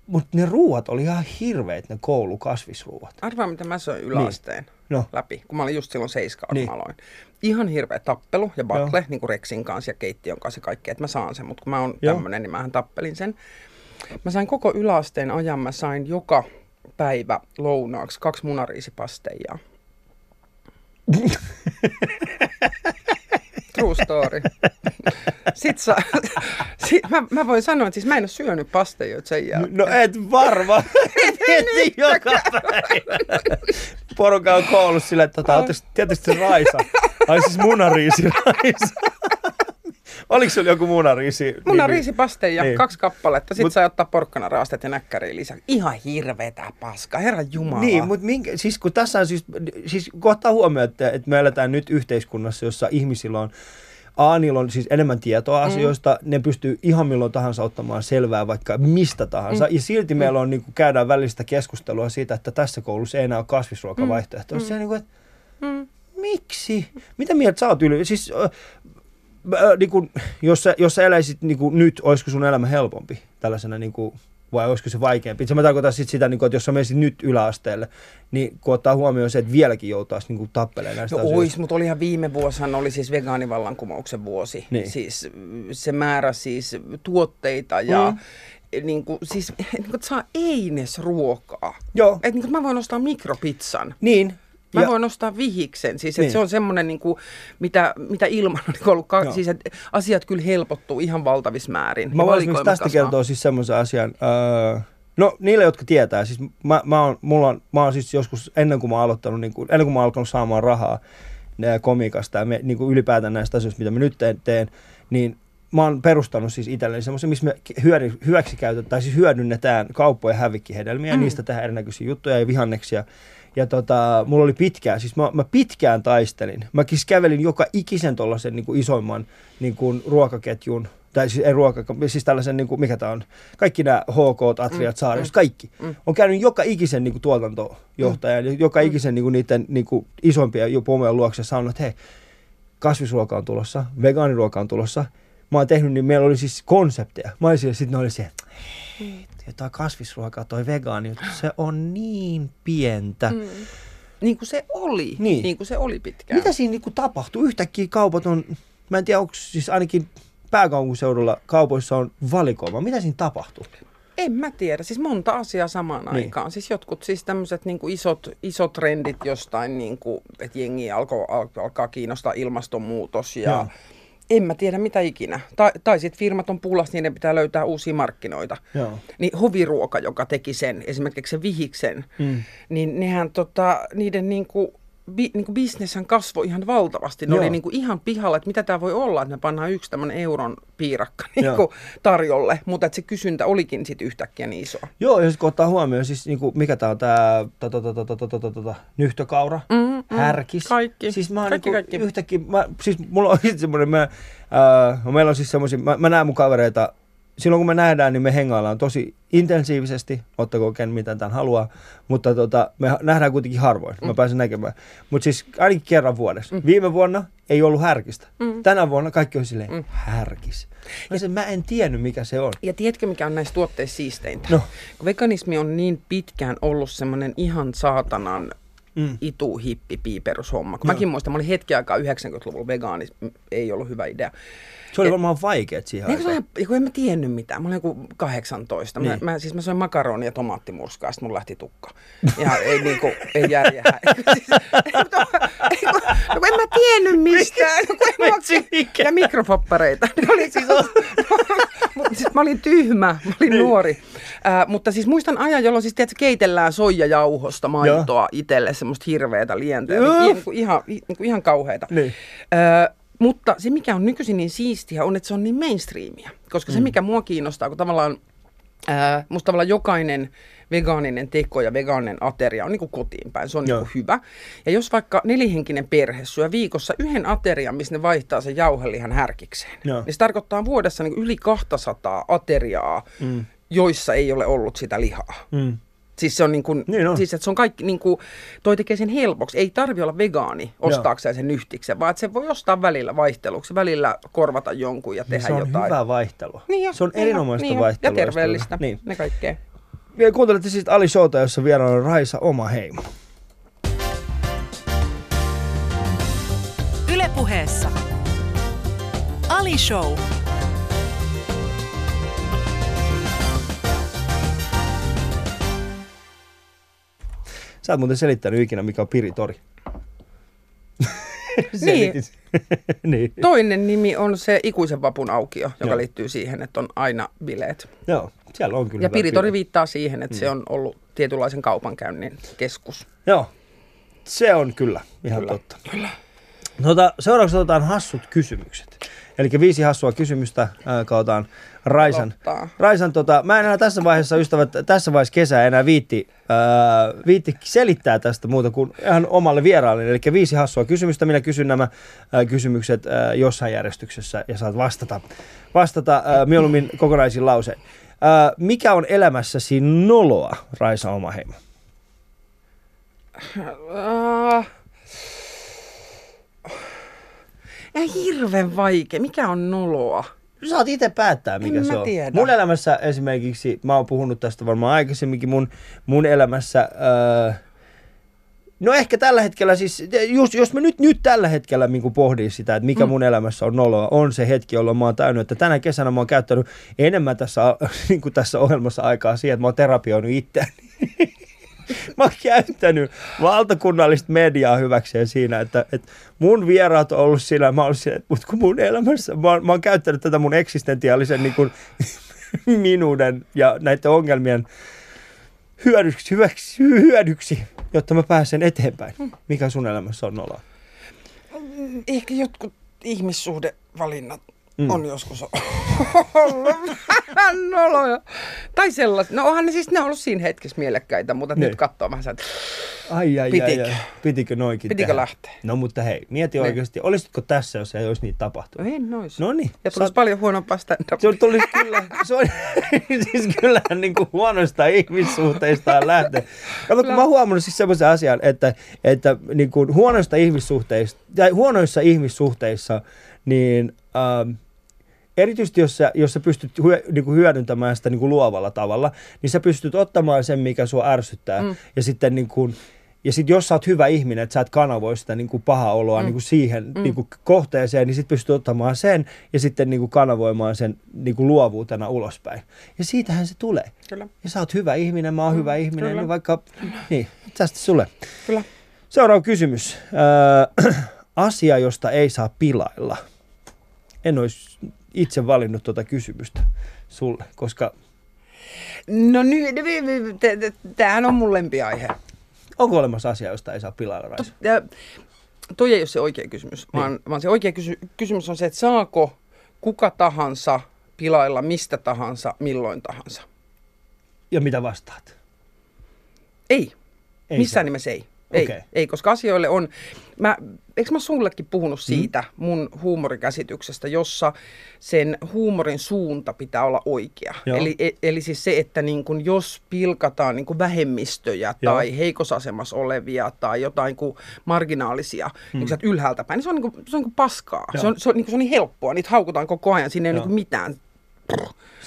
Mutta ne ruuat oli ihan hirveät, ne koulukasvisruuat. Arvaa, mitä mä söin yläasteen niin. no. läpi, kun mä olin just silloin seiskaan, niin. mä aloin. Ihan hirveä tappelu ja bakle, niin kuin Rexin kanssa ja keittiön kanssa ja kaikkea, että mä saan sen. Mutta kun mä oon tämmönen, niin mähän tappelin sen. Mä sain koko yläasteen ajan, mä sain joka päivä lounaaksi kaksi munariisipasteijaa. (laughs) True story. Sitten sa, sit, mä, mä, voin sanoa, että siis mä en ole syönyt pastejoita sen jälkeen. No et varma. (laughs) et joka päivä. Poruka on koulussa sille, että tota, tietysti se Raisa. Ai siis munariisi Raisa. Oliko sulla joku munariisi? Munariisipasteja, niin. kaksi kappaletta. Sitten Mut, sai ottaa porkkana raastet ja näkkäriä lisää. Ihan hirveetä paska, herra jumala. Niin, mutta minkä, siis kun tässä on siis, siis kun ottaa huomioon, että, että me eletään nyt yhteiskunnassa, jossa ihmisillä on A, niillä on siis enemmän tietoa mm. asioista, ne pystyy ihan milloin tahansa ottamaan selvää vaikka mistä tahansa. Mm. Ja silti mm. meillä on, niin kuin, käydään välistä keskustelua siitä, että tässä koulussa ei enää ole kasvisruokavaihtoehtoja. Mm. Se on niin kuin, että mm. miksi? Mitä mieltä sä oot yli? Siis äh, niin kuin, jos, sä, jos sä eläisit niin kuin nyt, olisiko sun elämä helpompi tällaisena, niin kuin, vai olisiko se vaikeampi? Se mä tarkoitan sit sitä, niin kuin, että jos sä menisit nyt yläasteelle, niin kun ottaa huomioon se, että vieläkin joutaisi niin tappelemaan näistä no, asioista. Ois, mutta olihan viime vuosina oli siis vegaanivallankumouksen vuosi. Niin. Siis se määrä siis tuotteita ja mm niin kuin, siis, niin kuin, saa einesruokaa. Joo. Et, niin kuin, mä voin ostaa mikropizzan. Niin, Mä ja, voin nostaa vihiksen, siis niin. se on semmoinen, niin kuin, mitä, mitä ilman on (laughs) niin ollut, ka- siis että asiat kyllä helpottuu ihan valtavissa määrin. Mä voisin tästä kasvaa. kertoa siis semmoisen asian, öö, no niille, jotka tietää, siis mä, mä, oon, mulla on, mä oon siis joskus ennen kuin mä aloittanut, niin kuin, ennen kuin mä alkanut saamaan rahaa komikasta ja me, niin kuin ylipäätään näistä asioista, mitä mä nyt teen, teen niin mä oon perustanut siis itselleni semmoisen, missä me hyödy, hyväksi käytetään, tai siis hyödynnetään kauppojen hävikkihedelmiä, mm. niistä tehdään erinäköisiä juttuja ja vihanneksia ja tota, mulla oli pitkään, siis mä, mä pitkään taistelin. Mä siis kävelin joka ikisen tuollaisen niin kuin isoimman niin kuin ruokaketjun, tai siis ei ruoka, siis tällaisen, niin kuin, mikä tämä on, kaikki nämä HK, Atriat, mm, Saarius, mm, kaikki. Mm. On käynyt joka ikisen niin kuin, tuotantojohtajan, mm. joka ikisen niin kuin, niiden niin kuin, isompia pomojen luokse sanonut, että hei, kasvisruoka on tulossa, vegaaniruoka on tulossa. Mä oon tehnyt, niin meillä oli siis konsepteja. Mä olin siellä, sitten ne oli se, jotain kasvisruokaa, toi vegaani, se on niin pientä. Mm. Niin kuin se oli, niin, niin kuin se oli pitkään. Mitä siinä niin kuin tapahtui? Yhtäkkiä kaupat on, mä en tiedä, onko siis ainakin pääkaupunkiseudulla kaupoissa on valikoima. Mitä siinä tapahtuu? En mä tiedä, siis monta asiaa samaan niin. aikaan. Siis jotkut siis tämmöiset niin isot, isot trendit jostain, niin kuin, että jengi alko, alkaa kiinnostaa ilmastonmuutos ja Joo en mä tiedä mitä ikinä. Tai, tai sitten firmat on niin ne pitää löytää uusia markkinoita. Joo. Niin hoviruoka, joka teki sen, esimerkiksi se vihiksen, mm. niin nehän tota, niiden niinku bi, niin kuin bisneshän kasvoi ihan valtavasti. Ne Joo. oli niin kuin ihan pihalla, että mitä tämä voi olla, että me pannaan yksi tämmöinen euron piirakka niin kuin tarjolle, mutta että se kysyntä olikin sitten yhtäkkiä niin iso. Joo, ja sitten kun ottaa huomioon, siis niin kuin, mikä tämä on tämä nyhtökaura, mm, mm, härkis. Kaikki. Siis mä kaikki, niin kaikki. yhtäkkiä, mä, siis mulla on semmoinen, mä, äh, meillä on siis semmoisia, mä, mä näen mun kavereita, silloin kun me nähdään, niin me hengaillaan tosi intensiivisesti, ottako ken mitä tämän haluaa, mutta tota, me nähdään kuitenkin harvoin, mm. mä pääsen näkemään. Mutta siis ainakin kerran vuodessa. Mm. Viime vuonna ei ollut härkistä. Mm. Tänä vuonna kaikki on silleen, mm. härkis. Mä, sen, mä en tiennyt, mikä se on. Ja tiedätkö, mikä on näissä tuotteissa siisteintä? No. Veganismi on niin pitkään ollut semmoinen ihan saatanan mm. itu, hippi, piiperushomma. Kun no. mäkin muistan, mä olin hetki aikaa 90-luvulla vegaani, ei ollut hyvä idea. Se oli varmaan vaikea siihen niin, aikaan. Kun en mä tiennyt mitään. Mä olin joku 18. Niin. Mä, mä, siis mä soin makaronia ja tomaattimurskaa, sitten mun lähti tukka. Ja (laughs) ei niinku, ei järjeä. (laughs) siis, no, en mä tiennyt mistään. No, en mä, ja mikrofoppareita. oli siis, (laughs) siis, mä olin tyhmä, mä olin niin. nuori. Äh, mutta siis muistan ajan, jolloin siis tiedätkö, keitellään soijajauhosta maitoa itselle, semmoista hirveätä lientä. Niin, niin, ihan, niin, ihan kauheita. Niin. Äh, Mutta se, mikä on nykyisin niin siistiä, on, että se on niin mainstreamia. Koska se, mikä mua kiinnostaa, kun tavallaan Ää, musta tavallaan jokainen vegaaninen teko ja vegaaninen ateria on niin kotiin päin. Se on niin kuin hyvä. Ja jos vaikka nelihenkinen perhe syö viikossa yhden aterian, missä ne vaihtaa sen jauhelihan härkikseen, Joo. niin se tarkoittaa vuodessa niin yli 200 ateriaa, mm. joissa ei ole ollut sitä lihaa. Mm. Siis se on niin kuin, Niin on. siis että se on kaikki, niin kuin, toi tekee sen helpoksi. Ei tarvi olla vegaani ostaakseen sen yhtiksen, vaan että se voi ostaa välillä vaihteluksi, välillä korvata jonkun ja tehdä se on jotain. hyvää vaihtelua. Niin jo, se on niin erinomaista niin vaihtelua. Ja terveellistä, Niin. ne kaikkea. Ja kuuntelette siis Ali Showta, jossa vieraana on Raisa Oma Heimo. Ylepuheessa Ali Show. Sä oot muuten selittänyt ikinä, mikä on Piritori. (laughs) Selitit. (laughs) niin. Toinen nimi on se ikuisen vapun aukio, joka Joo. liittyy siihen, että on aina bileet. Joo, siellä on kyllä Ja Piritori bileet. viittaa siihen, että se on ollut tietynlaisen kaupankäynnin keskus. Joo, se on kyllä ihan Kyllä, totta. Tota, seuraavaksi otetaan hassut kysymykset. Eli viisi hassua kysymystä kautaan Raisan. Aloittaa. Raisan tota, mä en enää tässä vaiheessa, ystävät, tässä vaiheessa kesää enää viitti, ää, viitti selittää tästä muuta kuin ihan omalle vieraalle. Eli viisi hassua kysymystä. Minä kysyn nämä ää, kysymykset ää, jossain järjestyksessä ja saat vastata, vastata ää, mieluummin kokonaisin lauseen. Ää, mikä on elämässäsi noloa, Raisa Omaheimo? Uh, ja hirveän vaikea. Mikä on noloa? Saat itse päättää, mikä En se on. tiedä. Mun elämässä esimerkiksi, mä oon puhunut tästä varmaan aikaisemminkin, mun, mun elämässä, öö, no ehkä tällä hetkellä siis, just, jos mä nyt, nyt tällä hetkellä niin pohdin sitä, että mikä mm. mun elämässä on noloa, on se hetki, jolloin mä oon täynyt, että tänä kesänä mä oon käyttänyt enemmän tässä, (laughs) niin kuin tässä ohjelmassa aikaa siihen, että mä oon terapioinut itseäni. (laughs) mä oon käyttänyt valtakunnallista mediaa hyväkseen siinä, että, että mun vieraat on ollut siinä, mä oon siinä, mutta kun mun elämässä, mä oon, mä oon käyttänyt tätä mun eksistentiaalisen niin kuin, (laughs) minuuden ja näiden ongelmien hyödyksi, hyväksi, hyödyksi, jotta mä pääsen eteenpäin. Mikä sun elämässä on noloa? Ehkä jotkut ihmissuhdevalinnat Mm. on joskus ollut (laughs) vähän noloja. Tai sellaiset. No onhan ne siis, ne on ollut siinä hetkessä mielekkäitä, mutta Niin. nyt katsoo vähän että Ai, ai, ai, Pitikö? ai. Pitikö noinkin Pitikö tehdä? lähteä? No mutta hei, mieti Niin. oikeasti, olisitko tässä, jos ei olisi niitä tapahtunut? en nois. No niin. Ja tulisi paljon huonompaa stand Se tulisi kyllä, se on, (laughs) siis kyllähän niin kuin huonoista ihmissuhteista lähtee. Kato, kun mä oon huomannut siis semmoisen asian, että, että niin kuin huonoista ihmissuhteista, tai huonoissa ihmissuhteissa, niin ähm, erityisesti jos sä, jos sä pystyt hyö, niin kuin hyödyntämään sitä niin kuin luovalla tavalla, niin sä pystyt ottamaan sen, mikä sua ärsyttää, mm. ja sitten niin kuin, ja sitten jos sä oot hyvä ihminen, että sä et kanavoi sitä niin kuin pahaa oloa mm. niin kuin siihen mm. niin kuin kohteeseen, niin sitten pystyt ottamaan sen ja sitten niin kuin kanavoimaan sen niin kuin luovuutena ulospäin. Ja siitähän se tulee. Kyllä. Ja sä oot hyvä ihminen, mä oon mm, hyvä ihminen, kyllä. niin vaikka, niin, tästä sulle. Kyllä. Seuraava kysymys. Öö, (clears throat) asia, josta ei saa pilailla. En olisi itse valinnut tuota kysymystä sulle, koska No nyt, tämähän on mun lempiaihe. onko olemassa asia, josta ei saa pilailla, toi ei ole se oikea kysymys, Niin. vaan, vaan se oikea kysy- kysymys on se, että saako kuka tahansa pilailla mistä tahansa, milloin tahansa. Ja mitä vastaat? Ei, Ei ei missään saa. nimessä ei. Ei, Okei. ei, koska asioille on... Mä, eikö mä sullekin puhunut siitä mm. mun huumorikäsityksestä, jossa sen huumorin suunta pitää olla oikea. Joo. Eli, e, eli siis se, että niin kun jos pilkataan niin kun vähemmistöjä Joo. tai heikosasemassa olevia tai jotain kuin marginaalisia mm. niin ylhäältä päin, niin se on, niin kuin, se on niin paskaa. Joo. Se on, se, on, niin se on niin helppoa. Niitä haukutaan koko ajan. Siinä ei ole niin mitään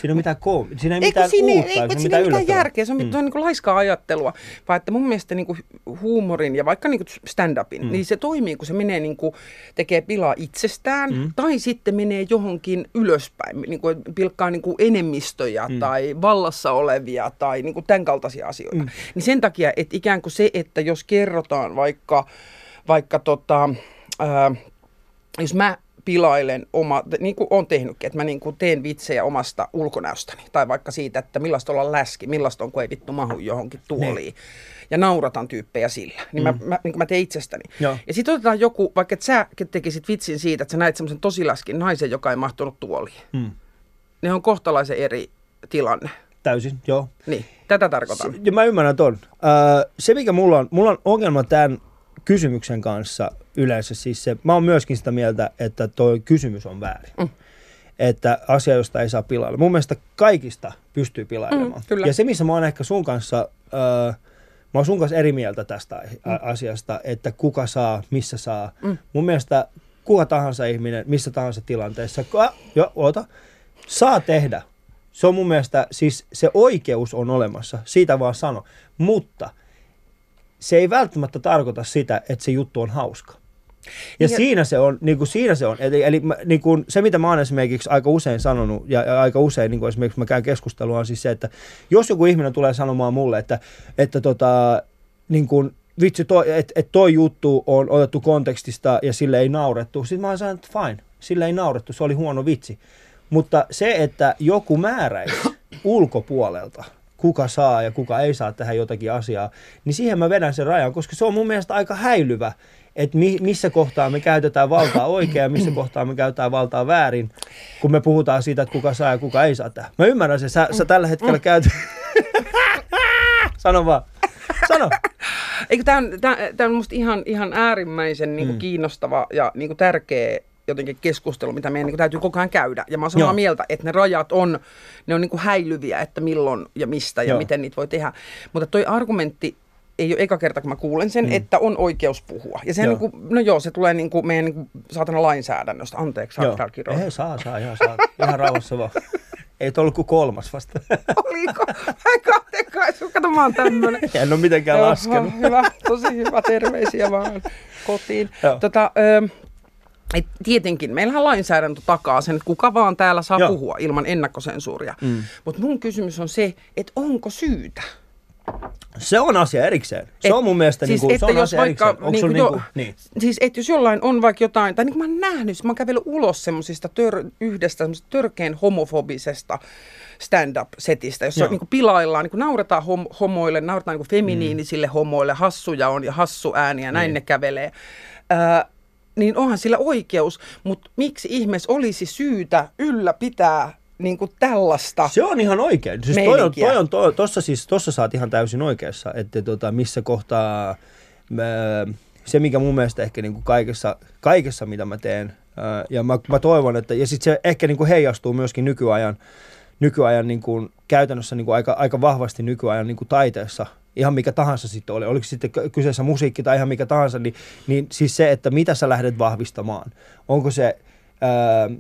Siinä ole mitään, koom- siinä ei Eikö mitään siinä, uutta, ei, on siinä mitään ei mitään järkeä, se on, mm. se on niin kuin laiskaa ajattelua, vaan että mun mielestä niin kuin huumorin ja vaikka niin kuin stand-upin, mm. niin se toimii, kun se menee niin kuin, tekee pilaa itsestään mm. tai sitten menee johonkin ylöspäin, niin kuin pilkkaa niin kuin enemmistöjä mm. tai vallassa olevia tai niin kuin tämän kaltaisia asioita. Mm. Niin sen takia, että ikään kuin se, että jos kerrotaan vaikka, vaikka tota, ää, jos mä pilailen oma, niin kuin olen tehnytkin, että mä niin kuin teen vitsejä omasta ulkonäöstäni. Tai vaikka siitä, että millaista olla läski, millaista on, kun ei vittu mahu johonkin tuoliin. ja nauratan tyyppejä sillä. Niin mm. mä, mä, niin mä teen itsestäni. Joo. Ja sitten otetaan joku, vaikka et sä tekisit vitsin siitä, että sä näet semmoisen tosilaskin naisen, joka ei mahtunut tuoliin. Mm. Ne on kohtalaisen eri tilanne. Täysin, joo. Niin, tätä tarkoitan. Se, ja mä ymmärrän ton. Öö, se, mikä mulla on, mulla on ongelma tämän kysymyksen kanssa yleensä, siis se, mä oon myöskin sitä mieltä, että tuo kysymys on väärin. Mm. Että asia, josta ei saa pilailla. Mun mielestä kaikista pystyy pilailemaan. Mm, kyllä. ja se, missä mä oon ehkä sun kanssa, öö, mä oon sun kanssa eri mieltä tästä mm. asiasta, että kuka saa, missä saa. Mm. Mun mielestä kuka tahansa ihminen, missä tahansa tilanteessa, ka- jo, oota, saa tehdä. Se on mun mielestä, siis se oikeus on olemassa, siitä vaan sano. Mutta se ei välttämättä tarkoita sitä, että se juttu on hauska. Ja, Ja- ja siinä se on, niin kuin siinä se on. Eli, eli mä, niin kuin se, mitä mä oon esimerkiksi aika usein sanonut, ja, ja aika usein niin kuin esimerkiksi mä käyn keskustelua, on siis se, että jos joku ihminen tulee sanomaan mulle, että, että tota, niin kuin, vitsi, toi, että et toi juttu on otettu kontekstista ja sille ei naurettu, sitten mä oon sanonut, että fine, sille ei naurettu, se oli huono vitsi. Mutta se, että joku määräisi (coughs) ulkopuolelta, kuka saa ja kuka ei saa tehdä jotakin asiaa, niin siihen mä vedän sen rajan, koska se on mun mielestä aika häilyvä, että mi, missä kohtaa me käytetään valtaa oikein ja missä kohtaa me käytetään valtaa väärin, kun me puhutaan siitä, että kuka saa ja kuka ei saa tehdä. Mä ymmärrän sen, sä, sä tällä hetkellä käyt... (laughs) Sano vaan. Sano. Eikö tämä on, tää, tää on musta ihan, ihan äärimmäisen niin kuin Mm. kiinnostava ja niin kuin tärkeä jotenkin keskustelu, mitä meidän niin kuin täytyy koko ajan käydä. Ja mä oon samaa Joo. mieltä, että ne rajat on, ne on niin kuin häilyviä, että milloin ja mistä ja Joo. miten niitä voi tehdä. Mutta toi argumentti ei ole eka kerta, kun mä kuulen sen, mm. että on oikeus puhua. Ja se niin kuin, no joo, se tulee niin kuin meidän niin kuin, saatana lainsäädännöstä. Anteeksi, kiroilla. Ei, saa, saa, ihan saa. Ihan rauhassa vaan. (laughs) Ei ollut kuin kolmas vasta. Oliko? Mä kahdenkaan, kato mä oon tämmönen. (laughs) en ole mitenkään Joo, laskenut. (laughs) Hyvä, tosi hyvä. Terveisiä vaan kotiin. Joo. Tota, ö, et tietenkin, meillähän lainsäädäntö takaa sen, että kuka vaan täällä saa Joo. puhua ilman ennakkosensuuria. Mm. Mutta mun kysymys on se, että onko syytä? Se on asia erikseen. Se Et- on mun mielestä siis, niin kuin, se että on jos asia vaikka erikseen. Niinku sulla jo- niin kuin, niin. Siis, että jos jollain on vaikka jotain, tai niin kuin mä oon nähnyt, mä oon kävellyt ulos semmoisista tör, yhdestä semmoisesta törkeän homofobisesta stand-up-setistä, jossa Joo. niin kuin pilaillaan, niin kuin nauretaan hom, homoille, nauretaan niin kuin feminiinisille homoille, hassuja on ja hassu ääni ja näin Niin. ne kävelee. Ää, niin onhan sillä oikeus, mutta miksi ihmeessä olisi syytä ylläpitää niin kuin tällaista? Se on ihan oikein. Siis toi on, toi on, toi, tossa, siis, tossa saat ihan täysin oikeassa, että tota, missä kohtaa mä, se, mikä mun mielestä ehkä niin kuin kaikessa, kaikessa, mitä mä teen, ää, ja mä, mä toivon, että, ja sitten se ehkä niin kuin heijastuu myöskin nykyajan, nykyajan niin kuin, käytännössä niin kuin aika, aika vahvasti nykyajan niin kuin taiteessa, ihan mikä tahansa sitten oli, oliko sitten ky- kyseessä musiikki tai ihan mikä tahansa, niin, niin siis se, että mitä sä lähdet vahvistamaan. Onko se ää,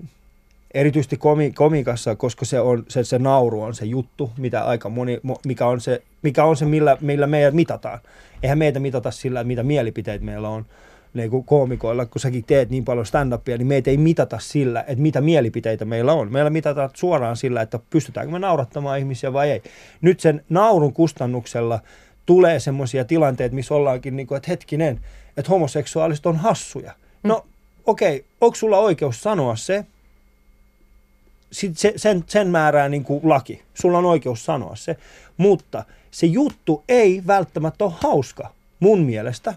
erityisesti komi, komikassa, koska se, on, se, se nauru on se juttu, mitä aika moni, mo- mikä on se, mikä on se millä, millä meidät mitataan. Eihän meitä mitata sillä, mitä mielipiteet meillä on niin kuin koomikoilla, kun säkin teet niin paljon stand-upia, niin meitä ei mitata sillä, että mitä mielipiteitä meillä on. Meillä mitataan suoraan sillä, että pystytäänkö me naurattamaan ihmisiä vai ei. Nyt sen naurun kustannuksella tulee semmoisia tilanteita, missä ollaankin niin kuin, että hetkinen, että homoseksuaaliset on hassuja. No okei, okay, onko sulla oikeus sanoa se, sit se, sen, sen määrää niin kuin laki. Sulla on oikeus sanoa se. Mutta se juttu ei välttämättä ole hauska mun mielestä.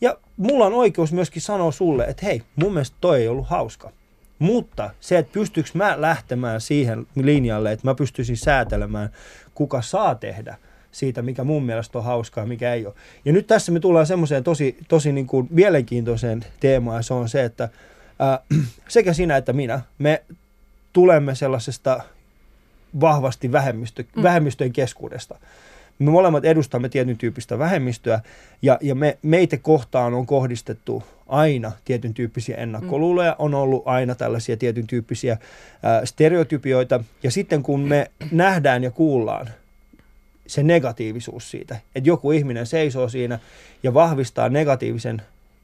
Ja mulla on oikeus myöskin sanoa sulle, että hei, mun mielestä toi ei ollut hauska. Mutta se, että pystyykö mä lähtemään siihen linjalle, että mä pystyisin säätelemään, kuka saa tehdä siitä, mikä mun mielestä on hauskaa ja mikä ei ole. Ja nyt tässä me tullaan semmoiseen tosi, tosi niin kuin mielenkiintoiseen teemaan, ja se on se, että ää, (clears throat) sekä sinä että minä, me tulemme sellaisesta vahvasti vähemmistö, mm. vähemmistöjen keskuudesta. Me molemmat edustamme tietyn tyyppistä vähemmistöä ja, ja me, meitä kohtaan on kohdistettu aina tietyn tyyppisiä ennakkoluuloja, on ollut aina tällaisia tietyn tyyppisiä ää, stereotypioita ja sitten kun me nähdään ja kuullaan se negatiivisuus siitä, että joku ihminen seisoo siinä ja vahvistaa negatiivisen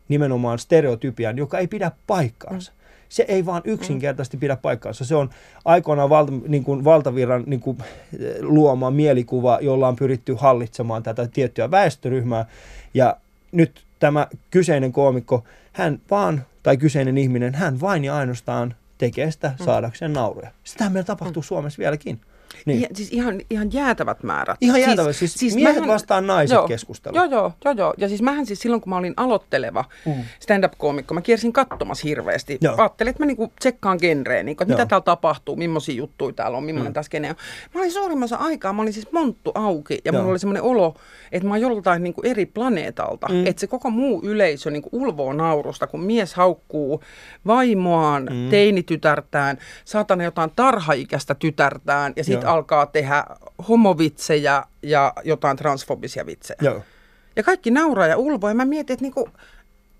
nimenomaan stereotypian, joka ei pidä paikkaansa. Se ei vaan yksinkertaisesti pidä paikkaansa. Se on aikoinaan valta, niin kuin valtavirran niin kuin, eh, luoma mielikuva, jolla on pyritty hallitsemaan tätä tiettyä väestöryhmää. Ja nyt tämä kyseinen koomikko, hän vaan, tai kyseinen ihminen, hän vain ja ainoastaan tekee sitä saadakseen nauruja. Sitä meillä tapahtuu Suomessa vieläkin. Niin. Ihan, siis ihan, ihan jäätävät määrät. Ihan jäätävät, siis, siis miehet vastaan naiset joo, keskustelu. Joo, joo, joo, joo. Ja siis mähän siis silloin, kun mä olin aloitteleva mm. stand-up-koomikko, mä kiersin katsomassa hirveästi. Joo. Ajattelin, että mä niinku tsekkaan genreen, niinku, että Joo. mitä täällä tapahtuu, millaisia juttuja täällä on, millainen mm. tässä on. Mä olin suurimmassa aikaa, mä olin siis monttu auki ja Joo. mulla oli semmoinen olo, että mä oon joltain niinku eri planeetalta. Mm. Että se koko muu yleisö niinku ulvoo naurusta, kun mies haukkuu vaimoaan, mm. teinitytärtään, saatana jotain tarhaikäistä tytärtään ja sitten. Alkaa tehdä homovitsejä ja jotain transfobisia vitsejä. Joo. Ja kaikki nauraa ja ulvoo ja mä mietin, että niinku,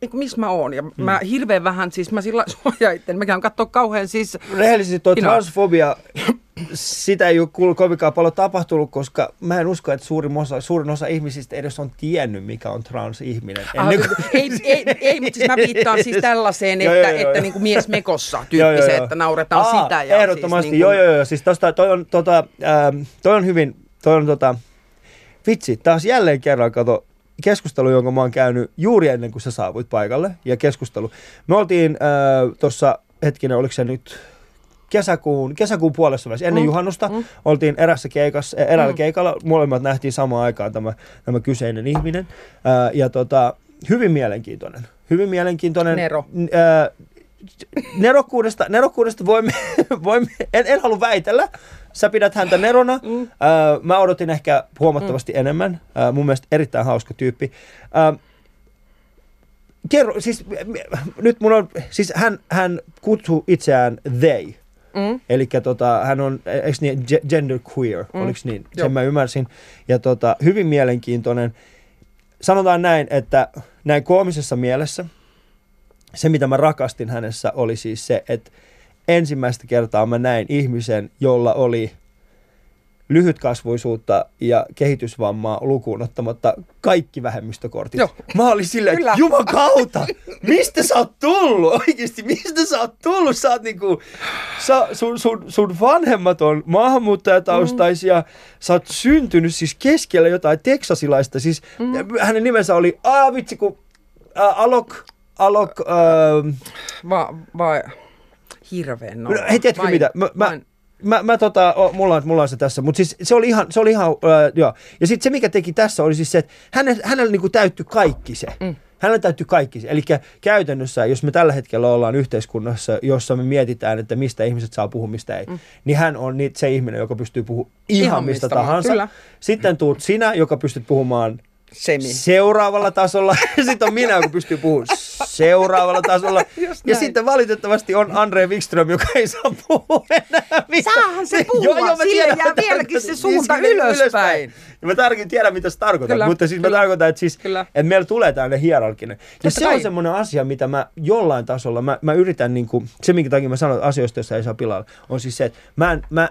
niinku, missä mä oon. Ja mä hirveän vähän, siis mä sillä (laughs) suojaa itse. Mä käyn katsoa kauhean siis... Rehellisesti tuo Minä- transfobia, sitä ei ole kuullut kovinkaan paljon tapahtunut, koska mä en usko, että suurin osa, suurin osa ihmisistä edes on tiennyt, mikä on transihminen. Ah, kuin- ei, ei, ei, mutta siis mä viittaan siis tällaiseen, että, joo, joo. että niinku mies mekossa tyyppiseen, että nauretaan Aa, sitä. Ja Ehdottomasti, siis, joo, joo, joo. Siis tosta, toi, on, tota, ähm, toi on hyvin, toi on tota, vitsi, taas jälleen kerran kato, keskustelu, jonka mä oon käynyt juuri ennen kuin sä saavuit paikalle, ja keskustelu. Me oltiin äh, tuossa, hetkinen, oliko se nyt kesäkuun, kesäkuun puolessa välissä, ennen Mm, juhannusta, mm. oltiin erässä keikassa, äh, eräällä Mm. keikalla, molemmat nähtiin samaan aikaan tämä, tämä kyseinen ihminen, äh, ja tota, hyvin mielenkiintoinen, hyvin mielenkiintoinen. Nero. Äh, nerokkuudesta, nerokkuudesta voimme, (laughs) voimme en, en halua väitellä. Sä pidät häntä nerona. Mm. Äh, mä odotin ehkä huomattavasti mm. enemmän. Äh, mun mielestä erittäin hauska tyyppi. Äh, kerro, siis nyt mun on, siis hän, hän kutsuu itseään they. Mm. Eli tota, hän on, eikö niin, ge- gender queer, Mm. mm. oliko niin? Sen Joo. mä ymmärsin. Ja tota, hyvin mielenkiintoinen. Sanotaan näin, että näin koomisessa mielessä, se mitä mä rakastin hänessä oli siis se, että ensimmäistä kertaa mä näin ihmisen, jolla oli lyhytkasvuisuutta ja kehitysvammaa lukuun ottamatta kaikki vähemmistökortit. Joo. Mä olin silleen, että jumakauta, mistä sä oot tullut? Oikeesti, mistä sä oot tullut? Sä oot niinku, sä, sun, sun, sun vanhemmat on maahanmuuttajataustaisia, mm. sä oot syntynyt siis keskellä jotain teksasilaista. Siis mm. hänen nimensä oli, aa vitsi kun, ää, Alok, Alok, ää, Va, va, hirveän no. Hei, tiedätkö mitä? Mä, mä, mä, mä tota, o, mulla, on, mulla on se tässä, mutta siis se oli ihan, se oli ihan äh, joo. Ja sitten se, mikä teki tässä, oli siis se, että hänellä, hänellä niinku täyttyi kaikki se. Mm. Hänellä täyttyi kaikki se. Eli käytännössä, jos me tällä hetkellä ollaan yhteiskunnassa, jossa me mietitään, että mistä ihmiset saa puhua, mistä ei, mm. niin hän on se ihminen, joka pystyy puhumaan ihan, Ihan mistä mistä tahansa. kyllä. Sitten tuut sinä, joka pystyt puhumaan Semi. seuraavalla tasolla. (laughs) Sitten on minä, joka pystyy puhumaan seuraavalla tasolla. (laughs) Ja sitten valitettavasti on Andre Wikström, joka ei saa puhua enää. Saahan se puhua, mä sille tiedän, jää vieläkin se tarkoitan- suunta niin, sinne ylöspäin. Ja mä tarkoitan, tiedän mitä se tarkoittaa, Kyllä, mutta siis kyllä. mä tarkoitan, että, siis, Kyllä. että meillä tulee tällainen hierarkinen. Ja se kai. on semmoinen asia, mitä mä jollain tasolla, mä, mä yritän, niin kuin, se minkä takia mä sanon asioista, joista ei saa pilalla, on siis se, että mä en, mä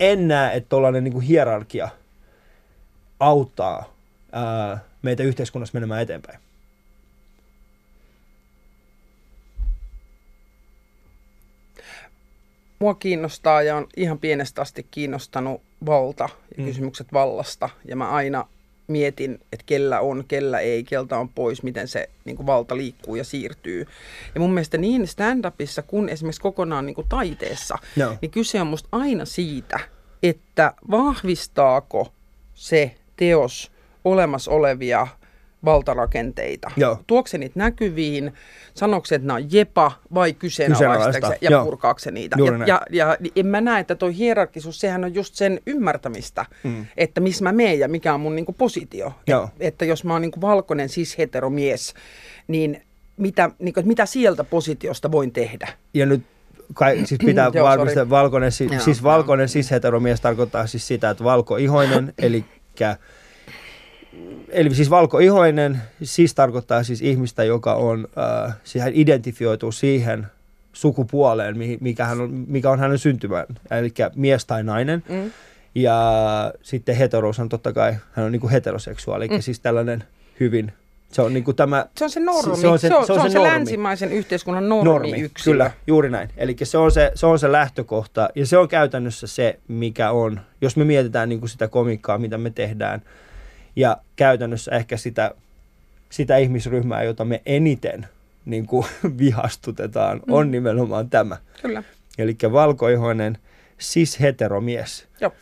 en näe, että tuollainen niin hierarkia auttaa ää, meitä yhteiskunnassa menemään eteenpäin. Mua kiinnostaa ja on ihan pienestä asti kiinnostanut valta ja Mm. kysymykset vallasta. Ja mä aina mietin, että kellä on, kellä ei, keltä on pois, miten se niin kuin valta liikkuu ja siirtyy. Ja mun mielestä niin stand-upissa kuin esimerkiksi kokonaan niin kuin taiteessa, Joo. niin kyse on musta aina siitä, että vahvistaako se teos olemassa olevia valtarakenteita. Joo. Tuokse se niitä näkyviin, sanooko se, että nämä on jepa vai kyseenalaistaako se Kyseenalaistaa, ja joo. purkaako niitä. Juuri Ja, näin. ja, ja en mä näe, että tuo hierarkisuus, sehän on just sen ymmärtämistä, mm. että missä mä meen ja mikä on mun niinku positio. Joo. Et, että jos mä oon niinku valkoinen cis-heteromies, niin mitä, niinku, mitä sieltä positiosta voin tehdä? Ja nyt kai, (clears throat) siis pitää Joo, valkoinen, si, Joo, siis valkoinen cis-heteromies tarkoittaa siis sitä, että valkoihoinen, (clears throat) eli Eli siis valkoihoinen, siis tarkoittaa siis ihmistä, joka on, äh, siihen identifioituu siihen sukupuoleen, mihin- mikä, hän on, mikä on hänen syntymään, eli mies tai nainen. Mm. Ja sitten heterous on totta kai, hän on niin kuin heteroseksuaali, eli siis tällainen hyvin, se on niin kuin tämä Se on se normi, Se on se- se on se, on on se se normi. länsimaisen yhteiskunnan normi, normi, yksilö. kyllä, juuri näin. Eli se on se, se on se lähtökohta ja se on käytännössä se, mikä on, jos me mietitään niin kuin sitä komikkaa, mitä me tehdään ja käytännössä ehkä sitä, sitä ihmisryhmää, jota me eniten niin kuin (laughs) vihastutetaan, on nimenomaan tämä. Kyllä. Eli valkoihoinen cis-heteromies. Joo.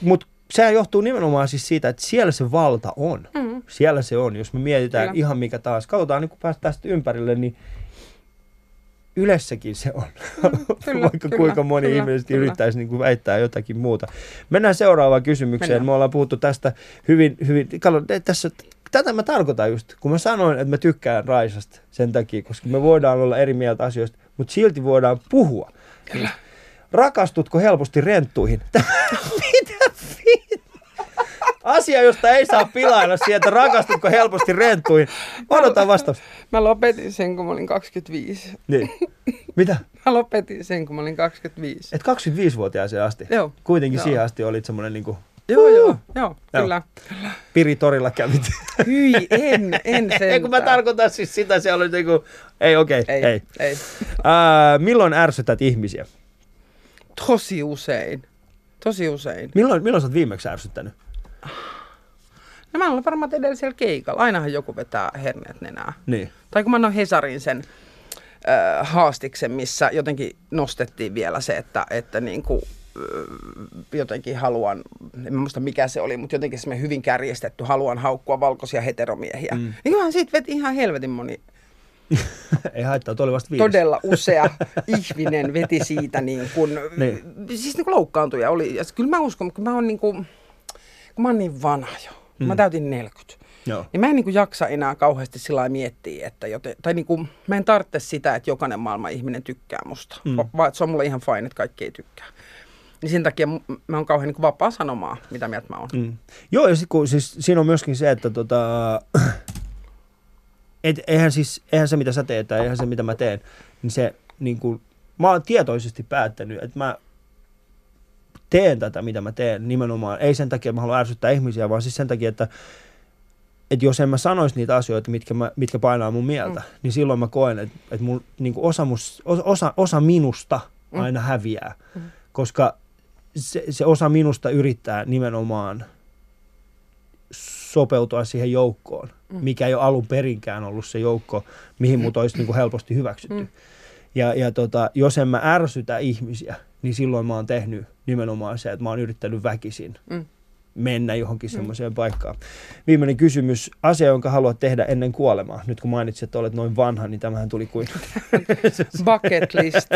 Mutta sehän johtuu nimenomaan siis siitä, että siellä se valta on. Mm. Siellä se on. Jos me mietitään Kyllä. ihan mikä taas, katsotaan niin kun päästään tästä ympärille, niin Ylessäkin se on, kyllä, (laughs) vaikka kyllä, kuinka moni kyllä, ihmisesti kyllä. yrittäisi niin kuin väittää jotakin muuta. Mennään seuraavaan kysymykseen. Mennään. Me ollaan puhuttu tästä hyvin, hyvin kato, tässä, tätä mä tarkoitan just, kun mä sanoin, että mä tykkään Raisasta sen takia, koska me voidaan olla eri mieltä asioista, mutta silti voidaan puhua. Kyllä. Rakastutko helposti renttuihin? (laughs) Mitä Asia, josta ei saa pilailla sieltä, rakastutko helposti renttuihin. Odotan vastausta. Mä lopetin sen, kun mä olin 25. Niin. Mitä? Mä lopetin sen, kun mä olin 25. Et 25-vuotiaaseen asti. Joo. Kuitenkin Joo. siihen asti olit semmoinen niin kuin Joo, joo, joo, Joo. kyllä. Piritorilla kävit. Hyi, en, en sen. (laughs) ei kun mä tarkoitan siis sitä, se oli niinku, ei okei, okay, Ei, ei. ei. Ää, milloin ärsytät ihmisiä? Tosi usein. Tosi usein. Milloin, milloin sä oot viimeksi ärsyttänyt? No mä olen varmaan edellisellä keikalla. Ainahan joku vetää herneet nenää. Niin. Tai kun mä annoin Hesarin sen äh, haastiksen, missä jotenkin nostettiin vielä se, että, että niin kuin, jotenkin haluan, en muista mikä se oli, mutta jotenkin semmoinen hyvin kärjestetty, haluan haukkua valkoisia heteromiehiä. Mm. Niin kyllähän siitä veti ihan helvetin moni, (laughs) ei haittaa, oli vasta todella usea ihminen veti siitä niin kuin, Niin. siis niin kuin loukkaantuja oli. Ja kyllä mä uskon, kun mä oon niin kuin, kun mä oon niin vanha jo, mm. mä täytin 40. Joo. Niin mä en niin kuin jaksa enää kauheasti sillä miettiä, että joten, tai niin kuin, mä en tarvitse sitä, että jokainen maailman ihminen tykkää musta, Mm. vaan että se on mulle ihan fine, että kaikki ei tykkää. Niin sen takia mä oon kauhean niin kuin vapaa sanomaan, mitä mieltä mä oon. Mm. Joo, ja sit, kun, siis, siinä on myöskin se, että tota, (clears throat) et, eihän, siis, eihän se, mitä sä teet, tai eihän se, mitä mä teen, niin se, niin kuin, mä oon tietoisesti päättänyt, että mä teen tätä, mitä mä teen nimenomaan. Ei sen takia, että mä haluan ärsyttää ihmisiä, vaan siis sen takia, että, että jos en mä sanoisi niitä asioita, mitkä, mä, mitkä painaa mun mieltä, mm. niin silloin mä koen, että, että mun, niin kuin osa, mus, osa, osa minusta aina mm. häviää. Mm. Koska se, se osa minusta yrittää nimenomaan sopeutua siihen joukkoon, mm. mikä ei ole alun perinkään ollut se joukko, mihin mut olisi niin kuin helposti hyväksytty. Mm. Ja, ja tota, jos en mä ärsytä ihmisiä, niin silloin mä oon tehnyt nimenomaan se, että mä oon yrittänyt väkisin Mm. mennä johonkin semmoiseen paikkaan. Viimeinen kysymys. Asia, jonka haluat tehdä ennen kuolemaa. Nyt kun mainitsit, että olet noin vanha, niin tämähän tuli kuin... (laughs) Bucket list.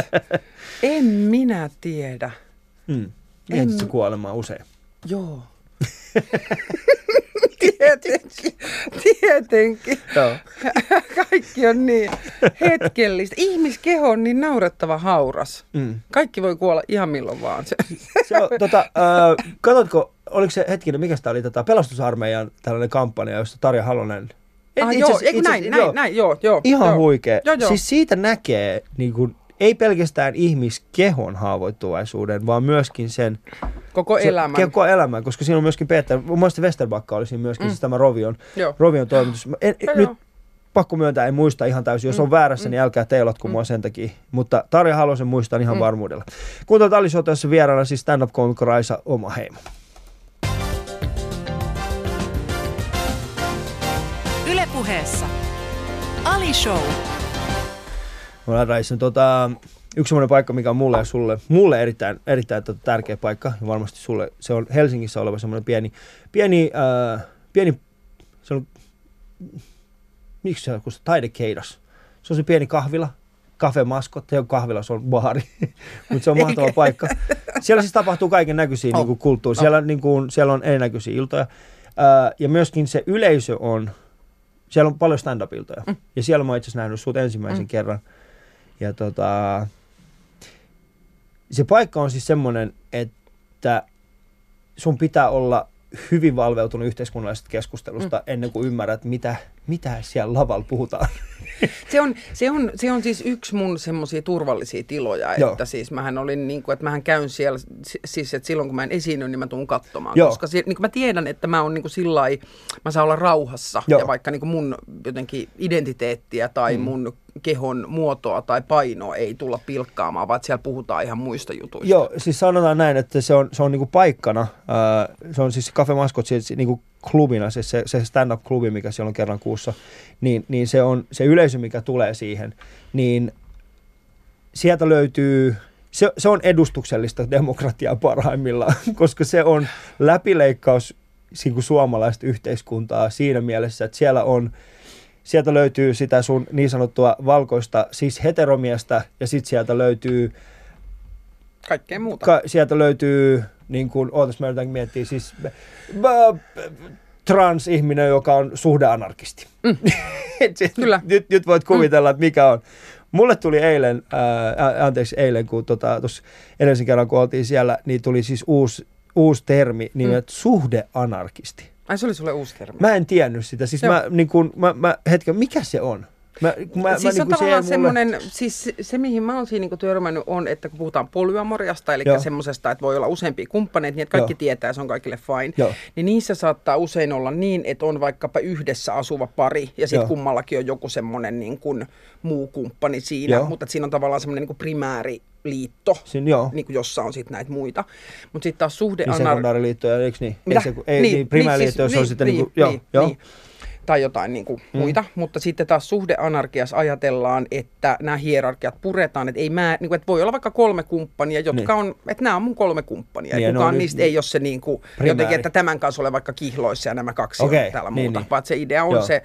en minä tiedä. Mm. Mietitkö kuolemaa usein? Joo. Tietenkin, tietenkin. Joo. Kaikki on niin hetkellistä. Ihmiskeho on niin naurettava hauras. Mm. Kaikki voi kuolla ihan milloin vaan. Se, Se on, tota, äh, katsotko, oliko se hetkinen, mikä sitä oli tota, pelastusarmeijan tällainen kampanja, josta Tarja Halonen... Et ah, itse joo, itse näin, asiassa- näin, näin, joo, joo. Ihan joo. huikea. Joo, joo. Siis siitä näkee niin kuin, ei pelkästään ihmiskehon haavoittuvaisuuden, vaan myöskin sen Koko se, elämän. Koko elämän, koska siinä on myöskin Peter, mun mielestä Westerbakka oli siinä myöskin, mm. siis tämä Rovion, Joo. Rovion toimitus. En, Joo, nyt joo. pakko myöntää, en muista ihan täysin. Jos on väärässä, niin älkää teilatko mua sen takia. Mutta Tarja Halosen muistan ihan varmuudella. Kuuntelut Ali Showtassa vieraana siis stand-up-komikko Raisa Oma Heimo. Ylepuheessa Ali Show. On Raisa, tota, yksi semmoinen paikka, mikä on mulle ja sulle, mulle erittäin, erittäin tota, tärkeä paikka, ja varmasti sulle, se on Helsingissä oleva semmoinen pieni, pieni, äh, pieni, se on, miksi se on, kun se taidekeidas. Se on se pieni kahvila, Cafe Maskot, ei ole kahvila, se on baari, (laughs) mutta se on mahtava paikka. Siellä siis tapahtuu kaiken näköisiä Oh. niin kuin kulttuuri. Siellä, niin kuin, siellä on erinäköisiä iltoja. Ää, ja myöskin se yleisö on, siellä on paljon stand-up-iltoja. Mm. Ja siellä mä oon itse asiassa nähnyt sut ensimmäisen mm. kerran. Ja tota, se paikka on siis semmoinen, että sun pitää olla hyvin valveutunut yhteiskunnallisesta keskustelusta mm. ennen kuin ymmärrät, mitä, mitä siellä lavalla puhutaan. (laughs) Se on, se, on, se on siis yksi mun semmoisia turvallisia tiloja, Joo. että siis mähän olin niin kuin, että mähän käyn siellä, si- siis että silloin kun mä en esiinny, niin mä tuun katsomaan, Joo. koska se, niin kuin mä tiedän, että mä oon niin kuin sillä mä saan olla rauhassa Joo. ja vaikka niin kuin mun jotenkin identiteettiä tai mm. mun kehon muotoa tai painoa ei tulla pilkkaamaan, vaan siellä puhutaan ihan muista jutuista. Joo, siis sanotaan näin, että se on, se on niinku paikkana, ää, se on siis Cafe Maskot siis niinku klubina, siis se, se stand-up-klubi, mikä siellä on kerran kuussa, niin, niin se on se yleisö, mikä tulee siihen, niin sieltä löytyy, se, se on edustuksellista demokratiaa parhaimmillaan, (laughs) koska se on läpileikkaus niin suomalaista yhteiskuntaa siinä mielessä, että siellä on sieltä löytyy sitä sun niin sanottua valkoista, siis heteromiestä, ja sitten sieltä löytyy Kaikkea muuta. Ka- sieltä löytyy, niin kuin, ootas mä yritän miettiä, siis b- b- trans-ihminen, joka on suhdeanarkisti. Mm. (laughs) Kyllä. nyt, nyt voit kuvitella, että mikä on. Mulle tuli eilen, ää, anteeksi eilen, kun tota, tuossa edellisen kerran kun oltiin siellä, niin tuli siis uusi, uusi termi nimeltä mm. suhdeanarkisti. Ai se oli sulle uusi termi. Mä en tiennyt sitä. Siis Joo. mä, niin kun, mä, mä, hetken, mikä se on? Mä, kun mä, siis mä, on niin tavallaan se ei mulle- semmoinen, siis se, se mihin mä oon siinä niin törmännyt on, että kun puhutaan polyamoriasta, eli Joo. semmoisesta, että voi olla useampia kumppaneita, niin että kaikki Joo. tietää, se on kaikille fine, Joo. niin niissä saattaa usein olla niin, että on vaikkapa yhdessä asuva pari, ja sitten kummallakin on joku semmoinen niin kuin muu kumppani siinä, Joo. mutta että siinä on tavallaan semmoinen niin kuin primääriliitto, Siin, joo. niin kuin jossa on sitten näitä muita. Mutta sitten taas Niin suhdeanar... sekundaariliittoja, eikö niin? Mitä? Ei, se, ei, niin, niin primääriliitto, jos on sitten niin, kuin, joo, niin, joo. Niin. Tai jotain niin kuin mm. muita, mutta sitten taas suhdeanarkiassa ajatellaan, että nämä hierarkiat puretaan, että, ei mä, niin kuin, että voi olla vaikka kolme kumppania, jotka Niin. on, että nämä on mun kolme kumppania, Niin, ja kukaan on niistä nyt- ei ole se niin kuin, Primääri. jotenkin, että tämän kanssa ole vaikka kihloissa ja nämä kaksi Okei, on täällä niin, muuta, niin. vaan se idea on Joo. se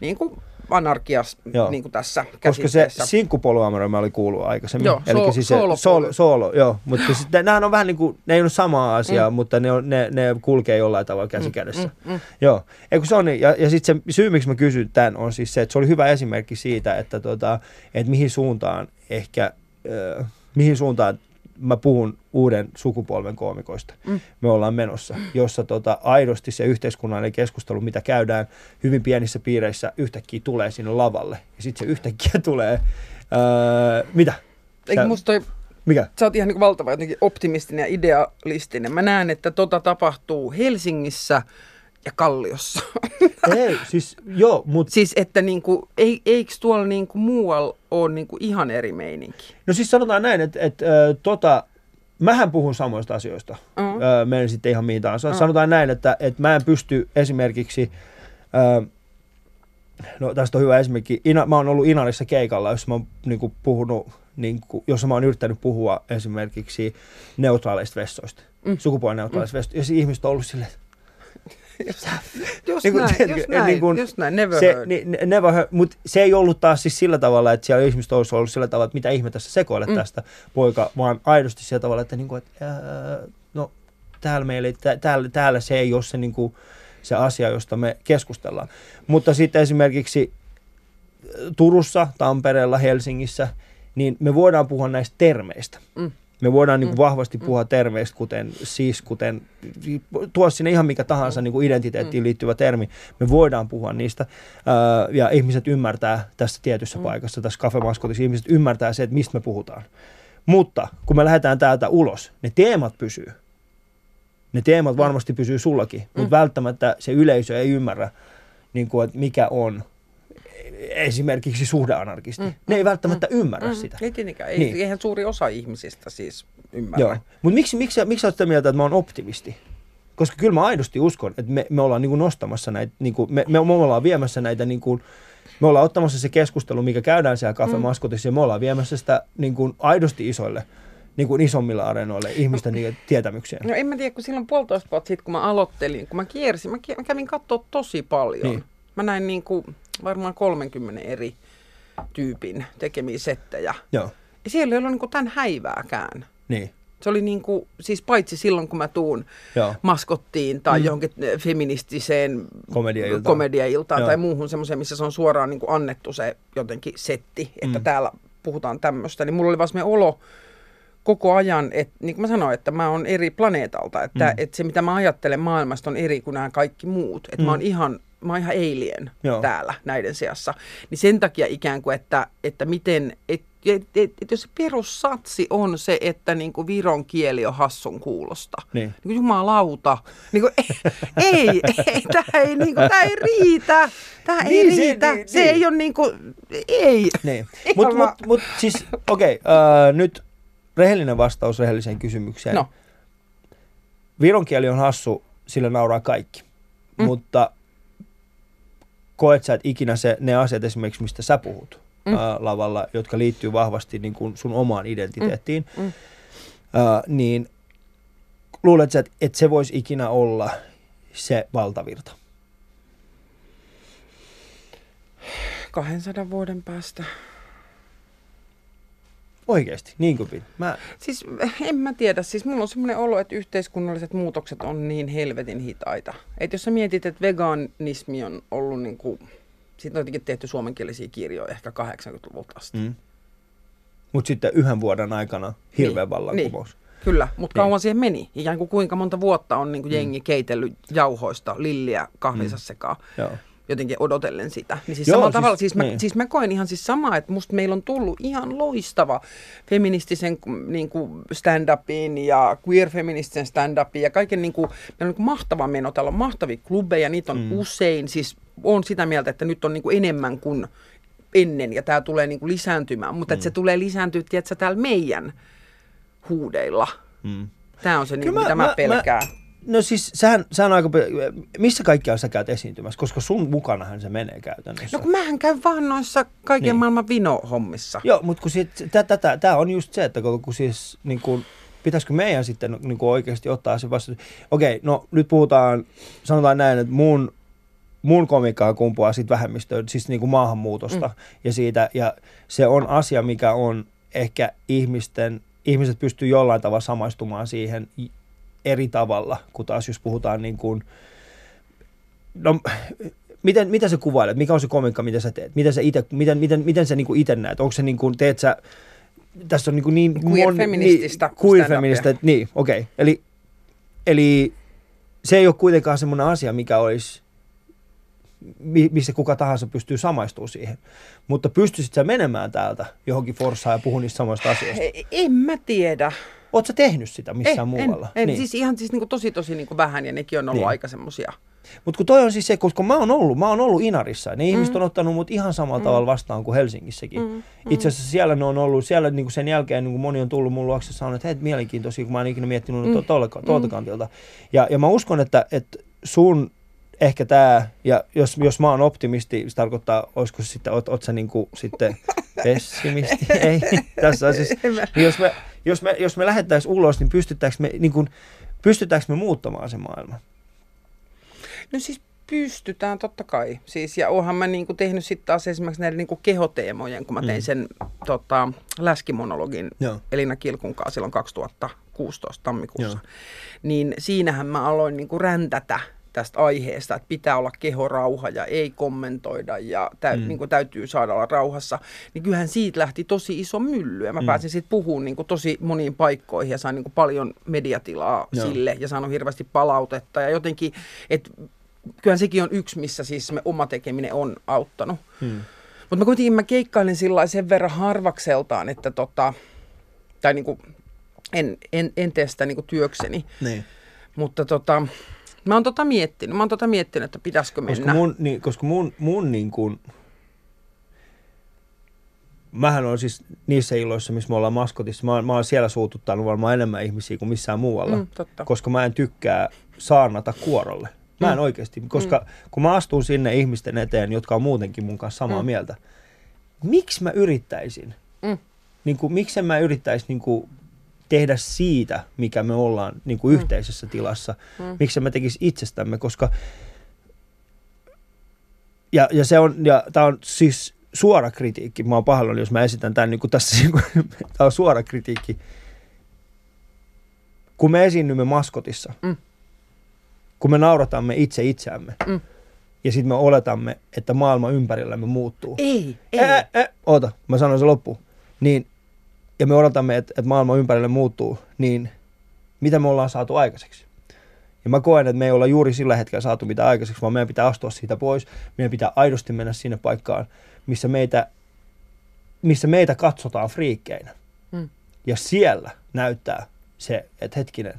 niin kuin anarkias Joo. niin kuin tässä Koska se käsitteessä. sinkkupolyamoria mä oli kuullut aikaisemmin. Joo, Elikkä soo- siis se soolo, soolo, joo. Mutta sitten nämähän on vähän niin kuin, ne ei ole samaa asiaa, mm. mutta ne, on, ne, ne kulkee jollain tavalla käsi kädessä. Mm, mm. Joo, eikö se on niin? Ja, ja sitten se syy, miksi mä kysyn tämän, on siis se, että se oli hyvä esimerkki siitä, että, tota, että mihin suuntaan ehkä, äh, mihin suuntaan mä puhun uuden sukupolven koomikoista. Mm. Me ollaan menossa, jossa tota, aidosti se yhteiskunnallinen keskustelu, mitä käydään hyvin pienissä piireissä, yhtäkkiä tulee sinne lavalle. Ja sitten se yhtäkkiä tulee, öö, mitä? Eikö Sä- musta toi Mikä? Sä oot ihan niin valtava jotenkin optimistinen ja idealistinen. Mä näen, että tota tapahtuu Helsingissä ja Kalliossa. (laughs) Ei, siis joo, mutta siis että niin kuin, ei, eikö tuolla niin kuin muualla ole niin kuin ihan eri meininki? no siis sanotaan näin, että, että ö, tota, mähän puhun samoista asioista. Mm. Öö, menen sitten ihan mihin tahansa. Sanotaan näin, että, että mä en pysty esimerkiksi, öö, no tästä on hyvä esimerkki, Ina, mä oon ollut Inarissa keikalla, jossa mä oon niin kuin, puhunut, niin kuin, jossa mä oon yrittänyt puhua esimerkiksi neutraaleista vessoista, mm. sukupuolineutraaleista mm. vessoista, ja se ihmiset on ollut silleen, Just Niin kuin, näin, tiedätkö, just näin, niin kuin just näin, never se, heard. ni, ne- never heard, mutta se ei ollut taas siis sillä tavalla, että siellä ihmiset olisi ollut sillä tavalla, että mitä ihmettä sä sekoilet mm. tästä poika, vaan aidosti sillä tavalla, että, niinku, että ää, no täällä, meillä, ei- tä- täällä, täällä se ei ole se, niinku, se asia, josta me keskustellaan. Mutta sitten esimerkiksi Turussa, Tampereella, Helsingissä, niin me voidaan puhua näistä termeistä. Mm. Me voidaan niin kuin vahvasti puhua termeistä, kuten siis, kuten tuo sinne ihan mikä tahansa niin kuin identiteettiin liittyvä termi. Me voidaan puhua niistä. Ää, ja ihmiset ymmärtää tässä tietyssä paikassa, tässä kafemaskotissa, ihmiset ymmärtää se, että mistä me puhutaan. Mutta kun me lähdetään täältä ulos, ne teemat pysyy. Ne teemat varmasti pysyy sullakin, mutta välttämättä se yleisö ei ymmärrä, niin kuin, että mikä on esimerkiksi suhdeanarkisti. Mm. Ne ei välttämättä ymmärrä Mm, sitä. Ei tietenkään, ei, Niin. eihän suuri osa ihmisistä siis ymmärrä. Mutta miksi, miksi, miksi oot sitä mieltä, että mä oon optimisti? Koska kyllä mä aidosti uskon, että me, me ollaan niin kuin nostamassa näitä, niin kuin, me, me, me ollaan viemässä näitä, niin kuin, me ollaan ottamassa se keskustelu, mikä käydään siellä kafemaskotissa, ja me ollaan viemässä sitä niin kuin aidosti isoille, niin kuin isommilla areenoille ihmisten niin, tietämykseen. No en mä tiedä, kun silloin puolitoista vuotta sitten, kun mä aloittelin, kun mä kiersin, mä, mä kävin katsoa tosi paljon. Niin. Mä näin niin kuin varmaan 30 eri tyypin tekemiä settejä. Joo, Ja siellä ei ollut niin tämän häivääkään. niin. Se oli niin kuin, siis paitsi silloin, kun mä tuun Joo. maskottiin tai mm. johonkin eh, feministiseen Komediailtaan. komediailtaan Joo. tai muuhun semmoiseen, missä se on suoraan niin kuin annettu se jotenkin setti, että mm. täällä puhutaan tämmöistä. Niin mulla oli vaan olo koko ajan, että niin kuin mä sanoin, että mä oon eri planeetalta, että, mm. että se mitä mä ajattelen maailmasta on eri kuin nämä kaikki muut. Että mm. mä oon ihan mä oon ihan alien Joo. täällä näiden seassa. Niin sen takia ikään kuin, että, että miten, et, et, et, et jos se perussatsi on se, että niin kuin viron kieli on hassun kuulosta. Niin. Niin kuin jumalauta. Niin kuin, (laughs) ei, ei, tämä ei, niin kuin, tämä ei riitä. Tämä ei Niin, se- riitä. niin, Se niin. ei ole niin kuin, ei. Niin. (laughs) Mutta mut, mut, siis, okei, okay, uh, nyt rehellinen vastaus rehelliseen kysymykseen. No. Viron kieli on hassu, sillä nauraa kaikki. Mm. Mutta koet sä, että ikinä se, ne asiat esimerkiksi, mistä sä puhut, mm. ää, lavalla, jotka liittyy vahvasti niin kuin sun omaan identiteettiin, Mm. Mm. ää, niin luulet sä, että, että se voisi ikinä olla se valtavirta? 200 vuoden päästä. Oikeasti, niin kuin pitää. Mä, Siis en mä tiedä, siis mulla on semmoinen olo, että yhteiskunnalliset muutokset on niin helvetin hitaita. Että jos sä mietit, että veganismi on ollut niin kuin, siitä on jotenkin tehty suomenkielisiä kirjoja ehkä 80-luvulta asti. mm. Mutta sitten yhden vuoden aikana hirveä Niin, vallankumous. Kyllä, mutta Niin. kauan siihen meni. Ikään kuin kuinka monta vuotta on niin kuin jengi keitellyt jauhoista lilliä kahvinsa Mm. sekaan. Joo. Jotenkin odotellen sitä. Niin siis Joo, samalla siis- tavalla, siis mä, niin. siis mä koen ihan siis samaa, että musta meillä on tullut ihan loistava feministisen niin kuin stand-upin ja queer-feministisen stand-upin ja kaiken niin kuin, meillä on niin kuin mahtava meno. Täällä on mahtavia klubeja, niitä on Mm. mm. usein. Siis on sitä mieltä, että nyt on niin kuin enemmän kuin ennen ja tämä tulee niin kuin lisääntymään. Mutta mm. että se tulee lisääntyä, tiedätkö, täällä meidän huudeilla. Mm. Tämä on se, niin, Kyllä mitä mä- mä, mä- pelkään. No siis, sehän on aika... Missä kaikkialla sä käyt esiintymässä? Koska sun mukanahan se menee käytännössä. No kun mähän käyn vaan noissa kaiken Niin. maailman vino-hommissa. Joo, mutta kun tämä on just se, että kun, kun siis niin kun, pitäisikö meidän sitten niin kuin oikeasti ottaa se vasta. Okei, no nyt puhutaan, sanotaan näin, että mun, mun komikkaa kumpuaa siitä vähemmistöön, siis niin kuin maahanmuutosta mm. ja siitä, ja se on asia, mikä on ehkä ihmisten, ihmiset pystyy jollain tavalla samaistumaan siihen eri tavalla, kun taas jos puhutaan niin kuin, no miten, miten sä kuvailet, mikä on se komikka, mitä sä teet, miten sä ite, miten, miten, miten sä niinku ite näet, onko se niinku, teet sä, tässä on niinku niin... Queer-feminististä niin, queer stand-upia. feminististä, niin, okei, okay. eli, eli se ei ole kuitenkaan semmoinen asia, mikä olisi, mi- missä kuka tahansa pystyy samaistumaan siihen. Mutta pystyisit sä menemään täältä johonkin Forssaan ja puhua niistä samoista asioista? En mä tiedä. Oletko sä tehnyt sitä missään en, muualla? En, en. Niin. Siis ihan siis niinku tosi tosi niinku vähän ja nekin on ollut Niin. niin. aika semmosia. Mutta kun toi on siis se, koska mä oon ollut, mä oon ollut Inarissa, ne mm. ihmiset on ottanut mut ihan samalla mm. tavalla vastaan kuin Helsingissäkin. Mm. Itse asiassa siellä ne on ollut, siellä niinku sen jälkeen niinku moni on tullut mun luokse ja sanonut, että hei, mielenkiintoisia, kun mä en ikinä miettinyt mm. tuolta, tuolta kantilta. Ja, ja mä uskon, että, että sun ehkä tämä, ja jos, jos mä oon optimisti, se tarkoittaa, olisiko sitten, oot, oot sä niinku sitten (laughs) pessimisti? Ei, tässä on siis, niin jos me, jos me, jos me lähettäisiin ulos, niin pystytäänkö me, niin kuin, pystytäänkö me muuttamaan se maailma? No siis pystytään totta kai. Siis, ja oonhan mä niinku tehnyt sitten taas esimerkiksi näiden niinku kehoteemojen, kun mä tein Mm. sen tota, läskimonologin Joo. Elina Kilkun kanssa silloin 2016 tammikuussa. Joo. Niin siinähän mä aloin niinku räntätä tästä aiheesta, että pitää olla kehorauha ja ei kommentoida ja tä, Mm. mm. niin täytyy saada olla rauhassa. Niin kyllähän siitä lähti tosi iso mylly ja mä Mm. mm. pääsin sitten puhumaan niin tosi moniin paikkoihin ja sain niin paljon mediatilaa Joo. Sille ja saanut hirveästi palautetta ja jotenkin, että kyllähän sekin on yksi, missä siis me oma tekeminen on auttanut. Hmm. Mutta mä kuitenkin mä keikkailin sillä sen verran harvakseltaan, että tota, tai niinku, en, en, en tee sitä niinku työkseni, Niin. mutta tota, mä oon tota miettinyt, mä oon tota miettinyt, että pitäisikö mennä. Koska mun, niin, koska mun, mun niin kuin, mähän on siis niissä illoissa, missä me ollaan maskotissa, mä, mä oon siellä suututtanut varmaan enemmän ihmisiä kuin missään muualla, Mm, totta. koska mä en tykkää saarnata kuorolle. Mä en Mm. oikeasti, koska mm. kun mä astun sinne ihmisten eteen, jotka on muutenkin mun kanssa samaa mm. Mm. mieltä, miksi mä yrittäisin? Mm. Niin kuin, miksi mä yrittäisin niin kuin, tehdä siitä, mikä me ollaan niin kuin Mm. yhteisessä tilassa, Mm. miksi mä tekisi itsestämme, koska ja, ja se on, ja tämä on siis suora kritiikki, mä oon pahoillani, jos mä esitän tämän niin kuin tässä, (laughs) tämä on suora kritiikki. Kun me esiinnymme maskotissa, Mm. kun me nauratamme itse itseämme, Mm. ja sitten me oletamme, että maailma ympärillämme muuttuu. Ei, ei. Ää, ää, oota, mä sanon se loppu. Niin, ja me odotamme, että, että maailma ympärille muuttuu, niin mitä me ollaan saatu aikaiseksi? Ja mä koen, että me ei olla juuri sillä hetkellä saatu mitä aikaiseksi, vaan meidän pitää astua siitä pois. Meidän pitää aidosti mennä sinne paikkaan, missä meitä, missä meitä katsotaan friikkeinä. Mm. Ja siellä näyttää se, että hetkinen,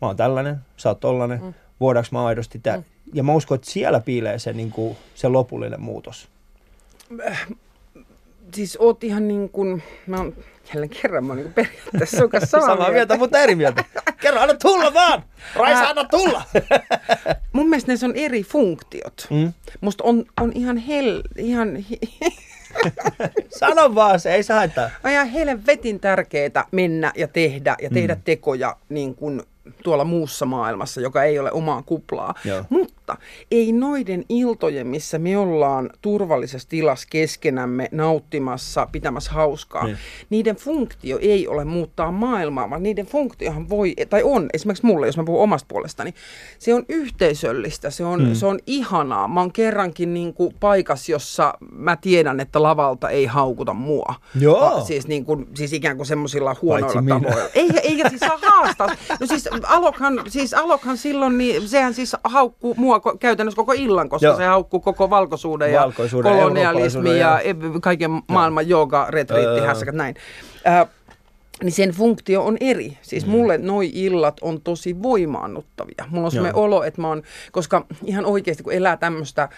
mä oon tällainen, sä oot tollainen, Mm. voidaanko mä aidosti tää? Mm. Ja mä uskon, että siellä piilee se, niin kuin, se lopullinen muutos. siis oot ihan niin kuin, mä oon jälleen kerran mä oon niin periaatteessa sun kanssa samaa, Samaa mieltä, mutta eri mieltä. Kerro, anna tulla vaan! Raisa, anna tulla! (laughs) Mun mielestä ne on eri funktiot. Mm. Musta on, on ihan hel, ihan, Sano vaan se, ei se haittaa. on ihan helvetin tärkeää mennä ja tehdä ja tehdä mm. tekoja niin kuin tuolla muussa maailmassa, joka ei ole omaa kuplaa. Joo. Mutta ei noiden iltojen, missä me ollaan turvallisessa tilassa keskenämme nauttimassa, pitämässä hauskaa, Niin. niiden funktio ei ole muuttaa maailmaa, vaan niiden funktiohan voi, tai on, esimerkiksi mulle, jos mä puhun omasta puolestani, se on yhteisöllistä, se on, mm. se on ihanaa. Mä oon kerrankin niin kuin paikas, jossa mä tiedän, että lavalta ei haukuta mua. Joo. Ah, siis, niin kuin, siis ikään kuin semmoisilla huonoilla Paitsi tavoilla. Ei, eikä siis saa haastaa. No siis Alokhan, siis Alokhan silloin, niin sehän siis haukkuu mua käytännössä koko illan, koska Joo. se haukkuu koko valkoisuuden ja Valkoisuuden, kolonialismin ja, eurooppalaisuuden ja kaiken maailman jooga, retriitti, hässäkät, näin. Äh, niin sen funktio on eri. Siis mm. mulle noi illat on tosi voimaannuttavia. Mulla on semmoinen olo, että mä oon, koska ihan oikeasti kun elää tämmöistä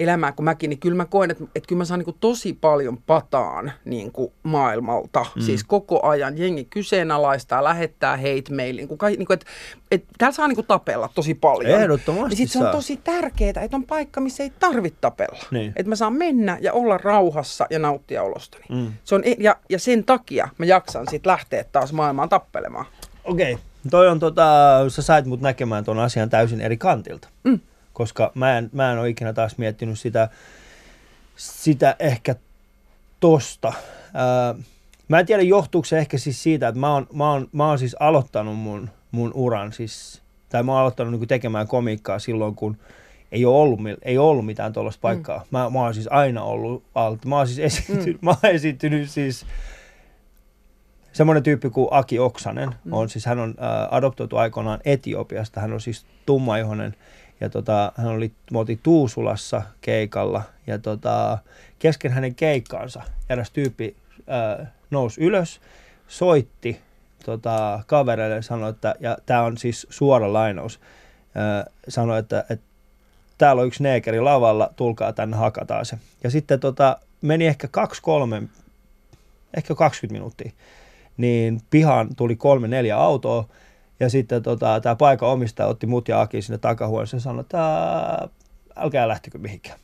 elämää kuin mäkin, niin kyllä mä koen, että, että kyllä mä saan niin kuin tosi paljon pataan niin kuin maailmalta. Mm. Siis koko ajan jengi kyseenalaistaa, lähettää hate mailiin. Niin kuin, niin kuin, että, että täällä saa niin kuin tapella tosi paljon. Ehdottomasti Niin sit se on tosi tärkeää, että on paikka, missä ei tarvitse tapella. Niin. Että mä saan mennä ja olla rauhassa ja nauttia olostani. Mm. Se on, ja, ja sen takia mä jaksan sitten lähteä taas maailmaan tappelemaan. Okei, okay. toi on tota, sä sait mut näkemään ton asian täysin eri kantilta. Mm. Koska mä en, mä en ole ikinä taas miettinyt sitä, sitä ehkä tosta. Ää, mä en tiedä johtuuko se ehkä siis siitä, että mä oon, mä oon, mä oon siis aloittanut mun, mun uran, siis, tai mä oon aloittanut niin tekemään komiikkaa silloin, kun ei ole ollut, ei ollut mitään tuollaista paikkaa. Mm. Mä, mä oon siis aina ollut alta. Mä oon siis esiintynyt, mm. (laughs) mä oon esiintynyt siis semmoinen tyyppi kuin Aki Oksanen mm. on siis, hän on äh, adoptoitu aikoinaan Etiopiasta, hän on siis tummaihoinen ja tota, hän oli, me oltiin Tuusulassa keikalla ja tota, kesken hänen keikkaansa eräs tyyppi äh, nousi ylös, soitti tota, kavereille ja sanoi, että, ja tämä on siis suora lainaus, äh, sanoi, että, että täällä on yksi neekeri lavalla, tulkaa tänne, hakataan se. Ja sitten tota, meni ehkä kaksi, kolme, ehkä 20 minuuttia niin pihaan tuli kolme, neljä autoa, ja sitten tota, tämä paikan omistaja otti mut ja Aki sinne takahuoneeseen ja sanoi, että "Ää, älkää lähtekö mihinkään.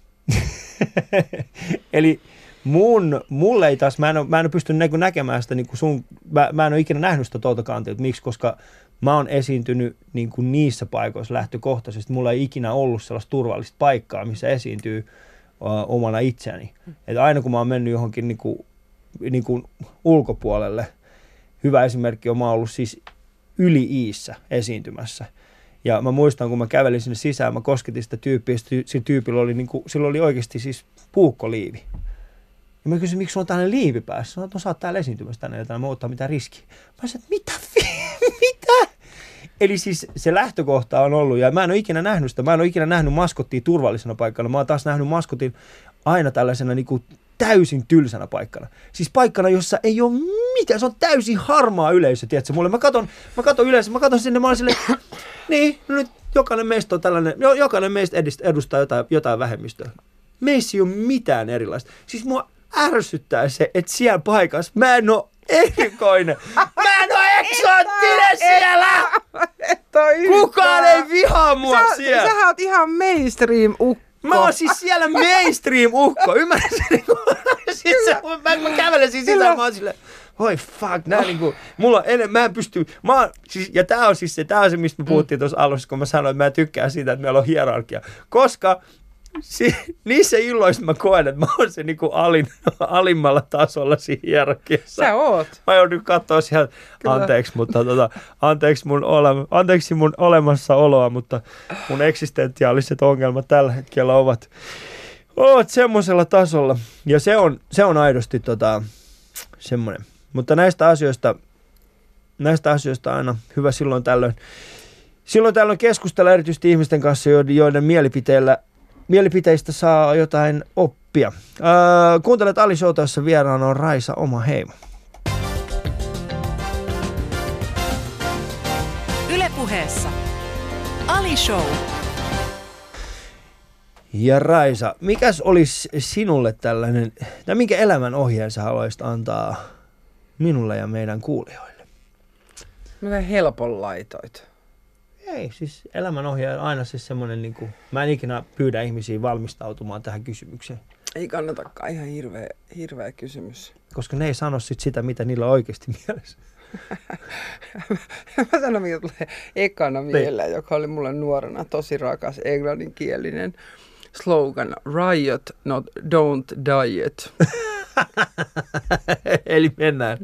(laughs) Eli mun, mulle ei taas, mä en, oo- mä en ole pystynyt näkemään sitä niin kuin sun, mä, mä en ole ikinä nähnyt sitä tuolta kantilta. Miksi? Koska mä oon esiintynyt niin kuin niissä paikoissa lähtökohtaisesti. Mulla ei ikinä ollut sellaista turvallista paikkaa, missä esiintyy uh, omana itseäni. Et aina kun mä oon mennyt johonkin niin kuin, niin kuin ulkopuolelle, hyvä esimerkki on mä oon ollut siis yli iissä esiintymässä. Ja mä muistan, kun mä kävelin sinne sisään, mä kosketin sitä tyyppiä, sillä tyypillä oli, niin kuin, sillä oli oikeasti siis puukkoliivi. Ja mä kysyin, miksi sulla on tällainen liivi päässä? Sanoin, että no, sä oot täällä esiintymässä tänne, jotain, mä ottaa mitään riskiä. Mä sanoin, että mitä, (laughs) mitä? Eli siis se lähtökohta on ollut, ja mä en ole ikinä nähnyt sitä, mä en ole ikinä nähnyt maskottia turvallisena paikkana, mä oon taas nähnyt maskotin aina tällaisena niin kuin täysin tylsänä paikkana. Siis paikkana, jossa ei ole mitään, se on täysin harmaa yleisö, tiedätkö, mulle. Mä katon, mä katon yleisö, mä katon sinne, mä oon silleen, (coughs) niin, no nyt jokainen meistä on tällainen, jo- jokainen meistä edist- edustaa jotain, jotain vähemmistöä. Meissä ei ole mitään erilaista. Siis mua ärsyttää se, että siellä paikassa mä en oo erikoinen. (coughs) Mä en oo eksoottinen siellä! Toi Kukaan ei vihaa mua Sä, siellä. sähän oot ihan mainstream ukko. Mä oon siis siellä mainstream-ukko, ymmärrät (laughs) sä? Niinku, siis se, mä, mä kävelen siis sisään, mä oon silleen, oi fuck, nää niinku, mulla ennen, mä en pysty, mä oon, siis, ja tää on siis se, tää on se, mistä me puhuttiin tuossa alussa, kun mä sanoin, että mä tykkään siitä, että meillä on hierarkia, koska si, niissä illoissa mä koen, että mä oon se niinku alin, alimmalla tasolla siinä hierarkiassa. Sä oot. Mä joudun katsoa sieltä, Kyllä. anteeksi, mutta tota, anteeksi, mun ole, anteeksi mun olemassaoloa, mutta mun eksistentiaaliset ongelmat tällä hetkellä ovat, ovat semmoisella tasolla. Ja se on, se on aidosti tota, semmoinen. Mutta näistä asioista, näistä asioista aina hyvä silloin tällöin. Silloin tällöin keskustella erityisesti ihmisten kanssa, joiden, joiden mielipiteillä, mielipiteistä saa jotain oppia. Öö, kuuntelet Ali Showta, jossa vieraana on Raisa Oma Heimo. Ylepuheessa Ali Show. Ja Raisa, mikäs olisi sinulle tällainen, tai minkä elämän ohjeen sä haluaisit antaa minulle ja meidän kuulijoille? Mitä helpon laitoit? Ei, siis elämän ohje on aina siis semmoinen, niin kuin, mä en ikinä pyydä ihmisiä valmistautumaan tähän kysymykseen, Ei kannatakaan, ihan hirveä, hirveä kysymys. koska ne ei sano sit sitä, mitä niillä on oikeasti mielessä. (laughs) Mä sanon, mikä tulee ekana mieleen, joka oli mulle nuorena tosi rakas englanninkielinen slogan. Riot, not don't diet. (laughs) Eli mennään.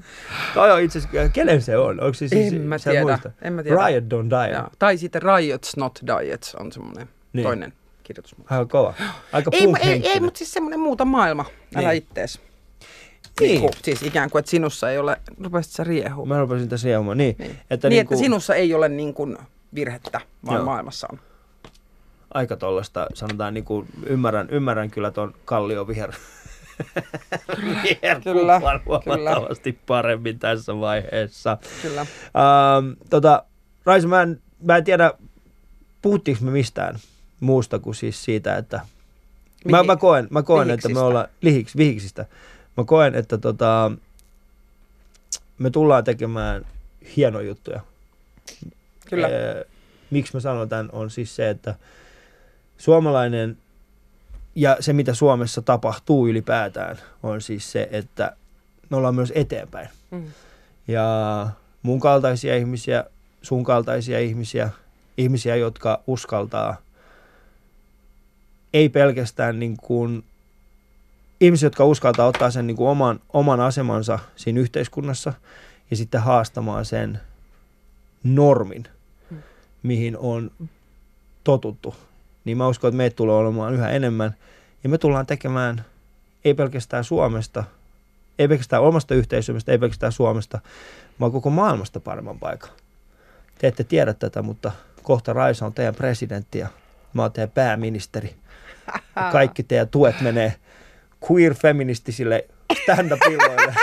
Toi on itse asiassa, kenen se on? Onko se siis, En mä tiedä, muista? en mä tiedä. Riot Don't Die. Ja, tai sitten Riots, not diets on semmoinen Niin. niin. toinen kirjoitus. Aika kova. (gasps) Aika Ei, ei, ei, punk-henkinen. mutta siis semmoinen muuta maailma. Älä Niin. ittees. Niin. Niin. kuin, siis ikään kuin, että sinussa ei ole, rupesit sä riehumaan. Mä rupesin tässä riehumaan. Niin, Niin. että, niin, niinku, että sinussa ei ole niin kuin virhettä, vaan Joo. maailmassa on. Aika tollasta, sanotaan niin kuin, ymmärrän, ymmärrän kyllä ton Kallio viher. Kyllä, huomattavasti paremmin tässä vaiheessa. Kyllä. Ähm, tota, Raisa, mä en, mä en tiedä, puhuttiinko me mistään muusta kuin siis siitä, että mä, Mihin? mä koen, mä koen että me ollaan lihiks, vihiksistä. Mä koen, että tota, me tullaan tekemään hienoja juttuja. Kyllä. Ee, miksi mä sanon tämän, on siis se, että suomalainen ja se, mitä Suomessa tapahtuu ylipäätään, on siis se, että me ollaan myös eteenpäin. Mm. Ja mun kaltaisia ihmisiä, sun kaltaisia ihmisiä, ihmisiä, jotka uskaltaa, ei pelkästään niin kuin, ihmisiä, jotka uskaltaa ottaa sen niin kuin oman, oman asemansa siinä yhteiskunnassa ja sitten haastamaan sen normin, Mm. mihin on totuttu. Niin mä uskon, että meitä tulee olemaan yhä enemmän ja me tullaan tekemään ei pelkästään Suomesta, ei pelkästään omasta yhteisöstä, ei pelkästään Suomesta, vaan koko maailmasta paremman paikan. Te ette tiedä tätä, mutta kohta Raisa on teidän presidentti ja mä oon teidän pääministeri. Ja kaikki teidän tuet menee queer-feministisille stand-up-illoille.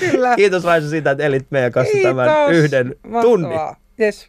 Kyllä. Kiitos Raisa siitä, että elit meidän kanssa tämän Kiitos. yhden Mahtavaa. tunnin. Yes.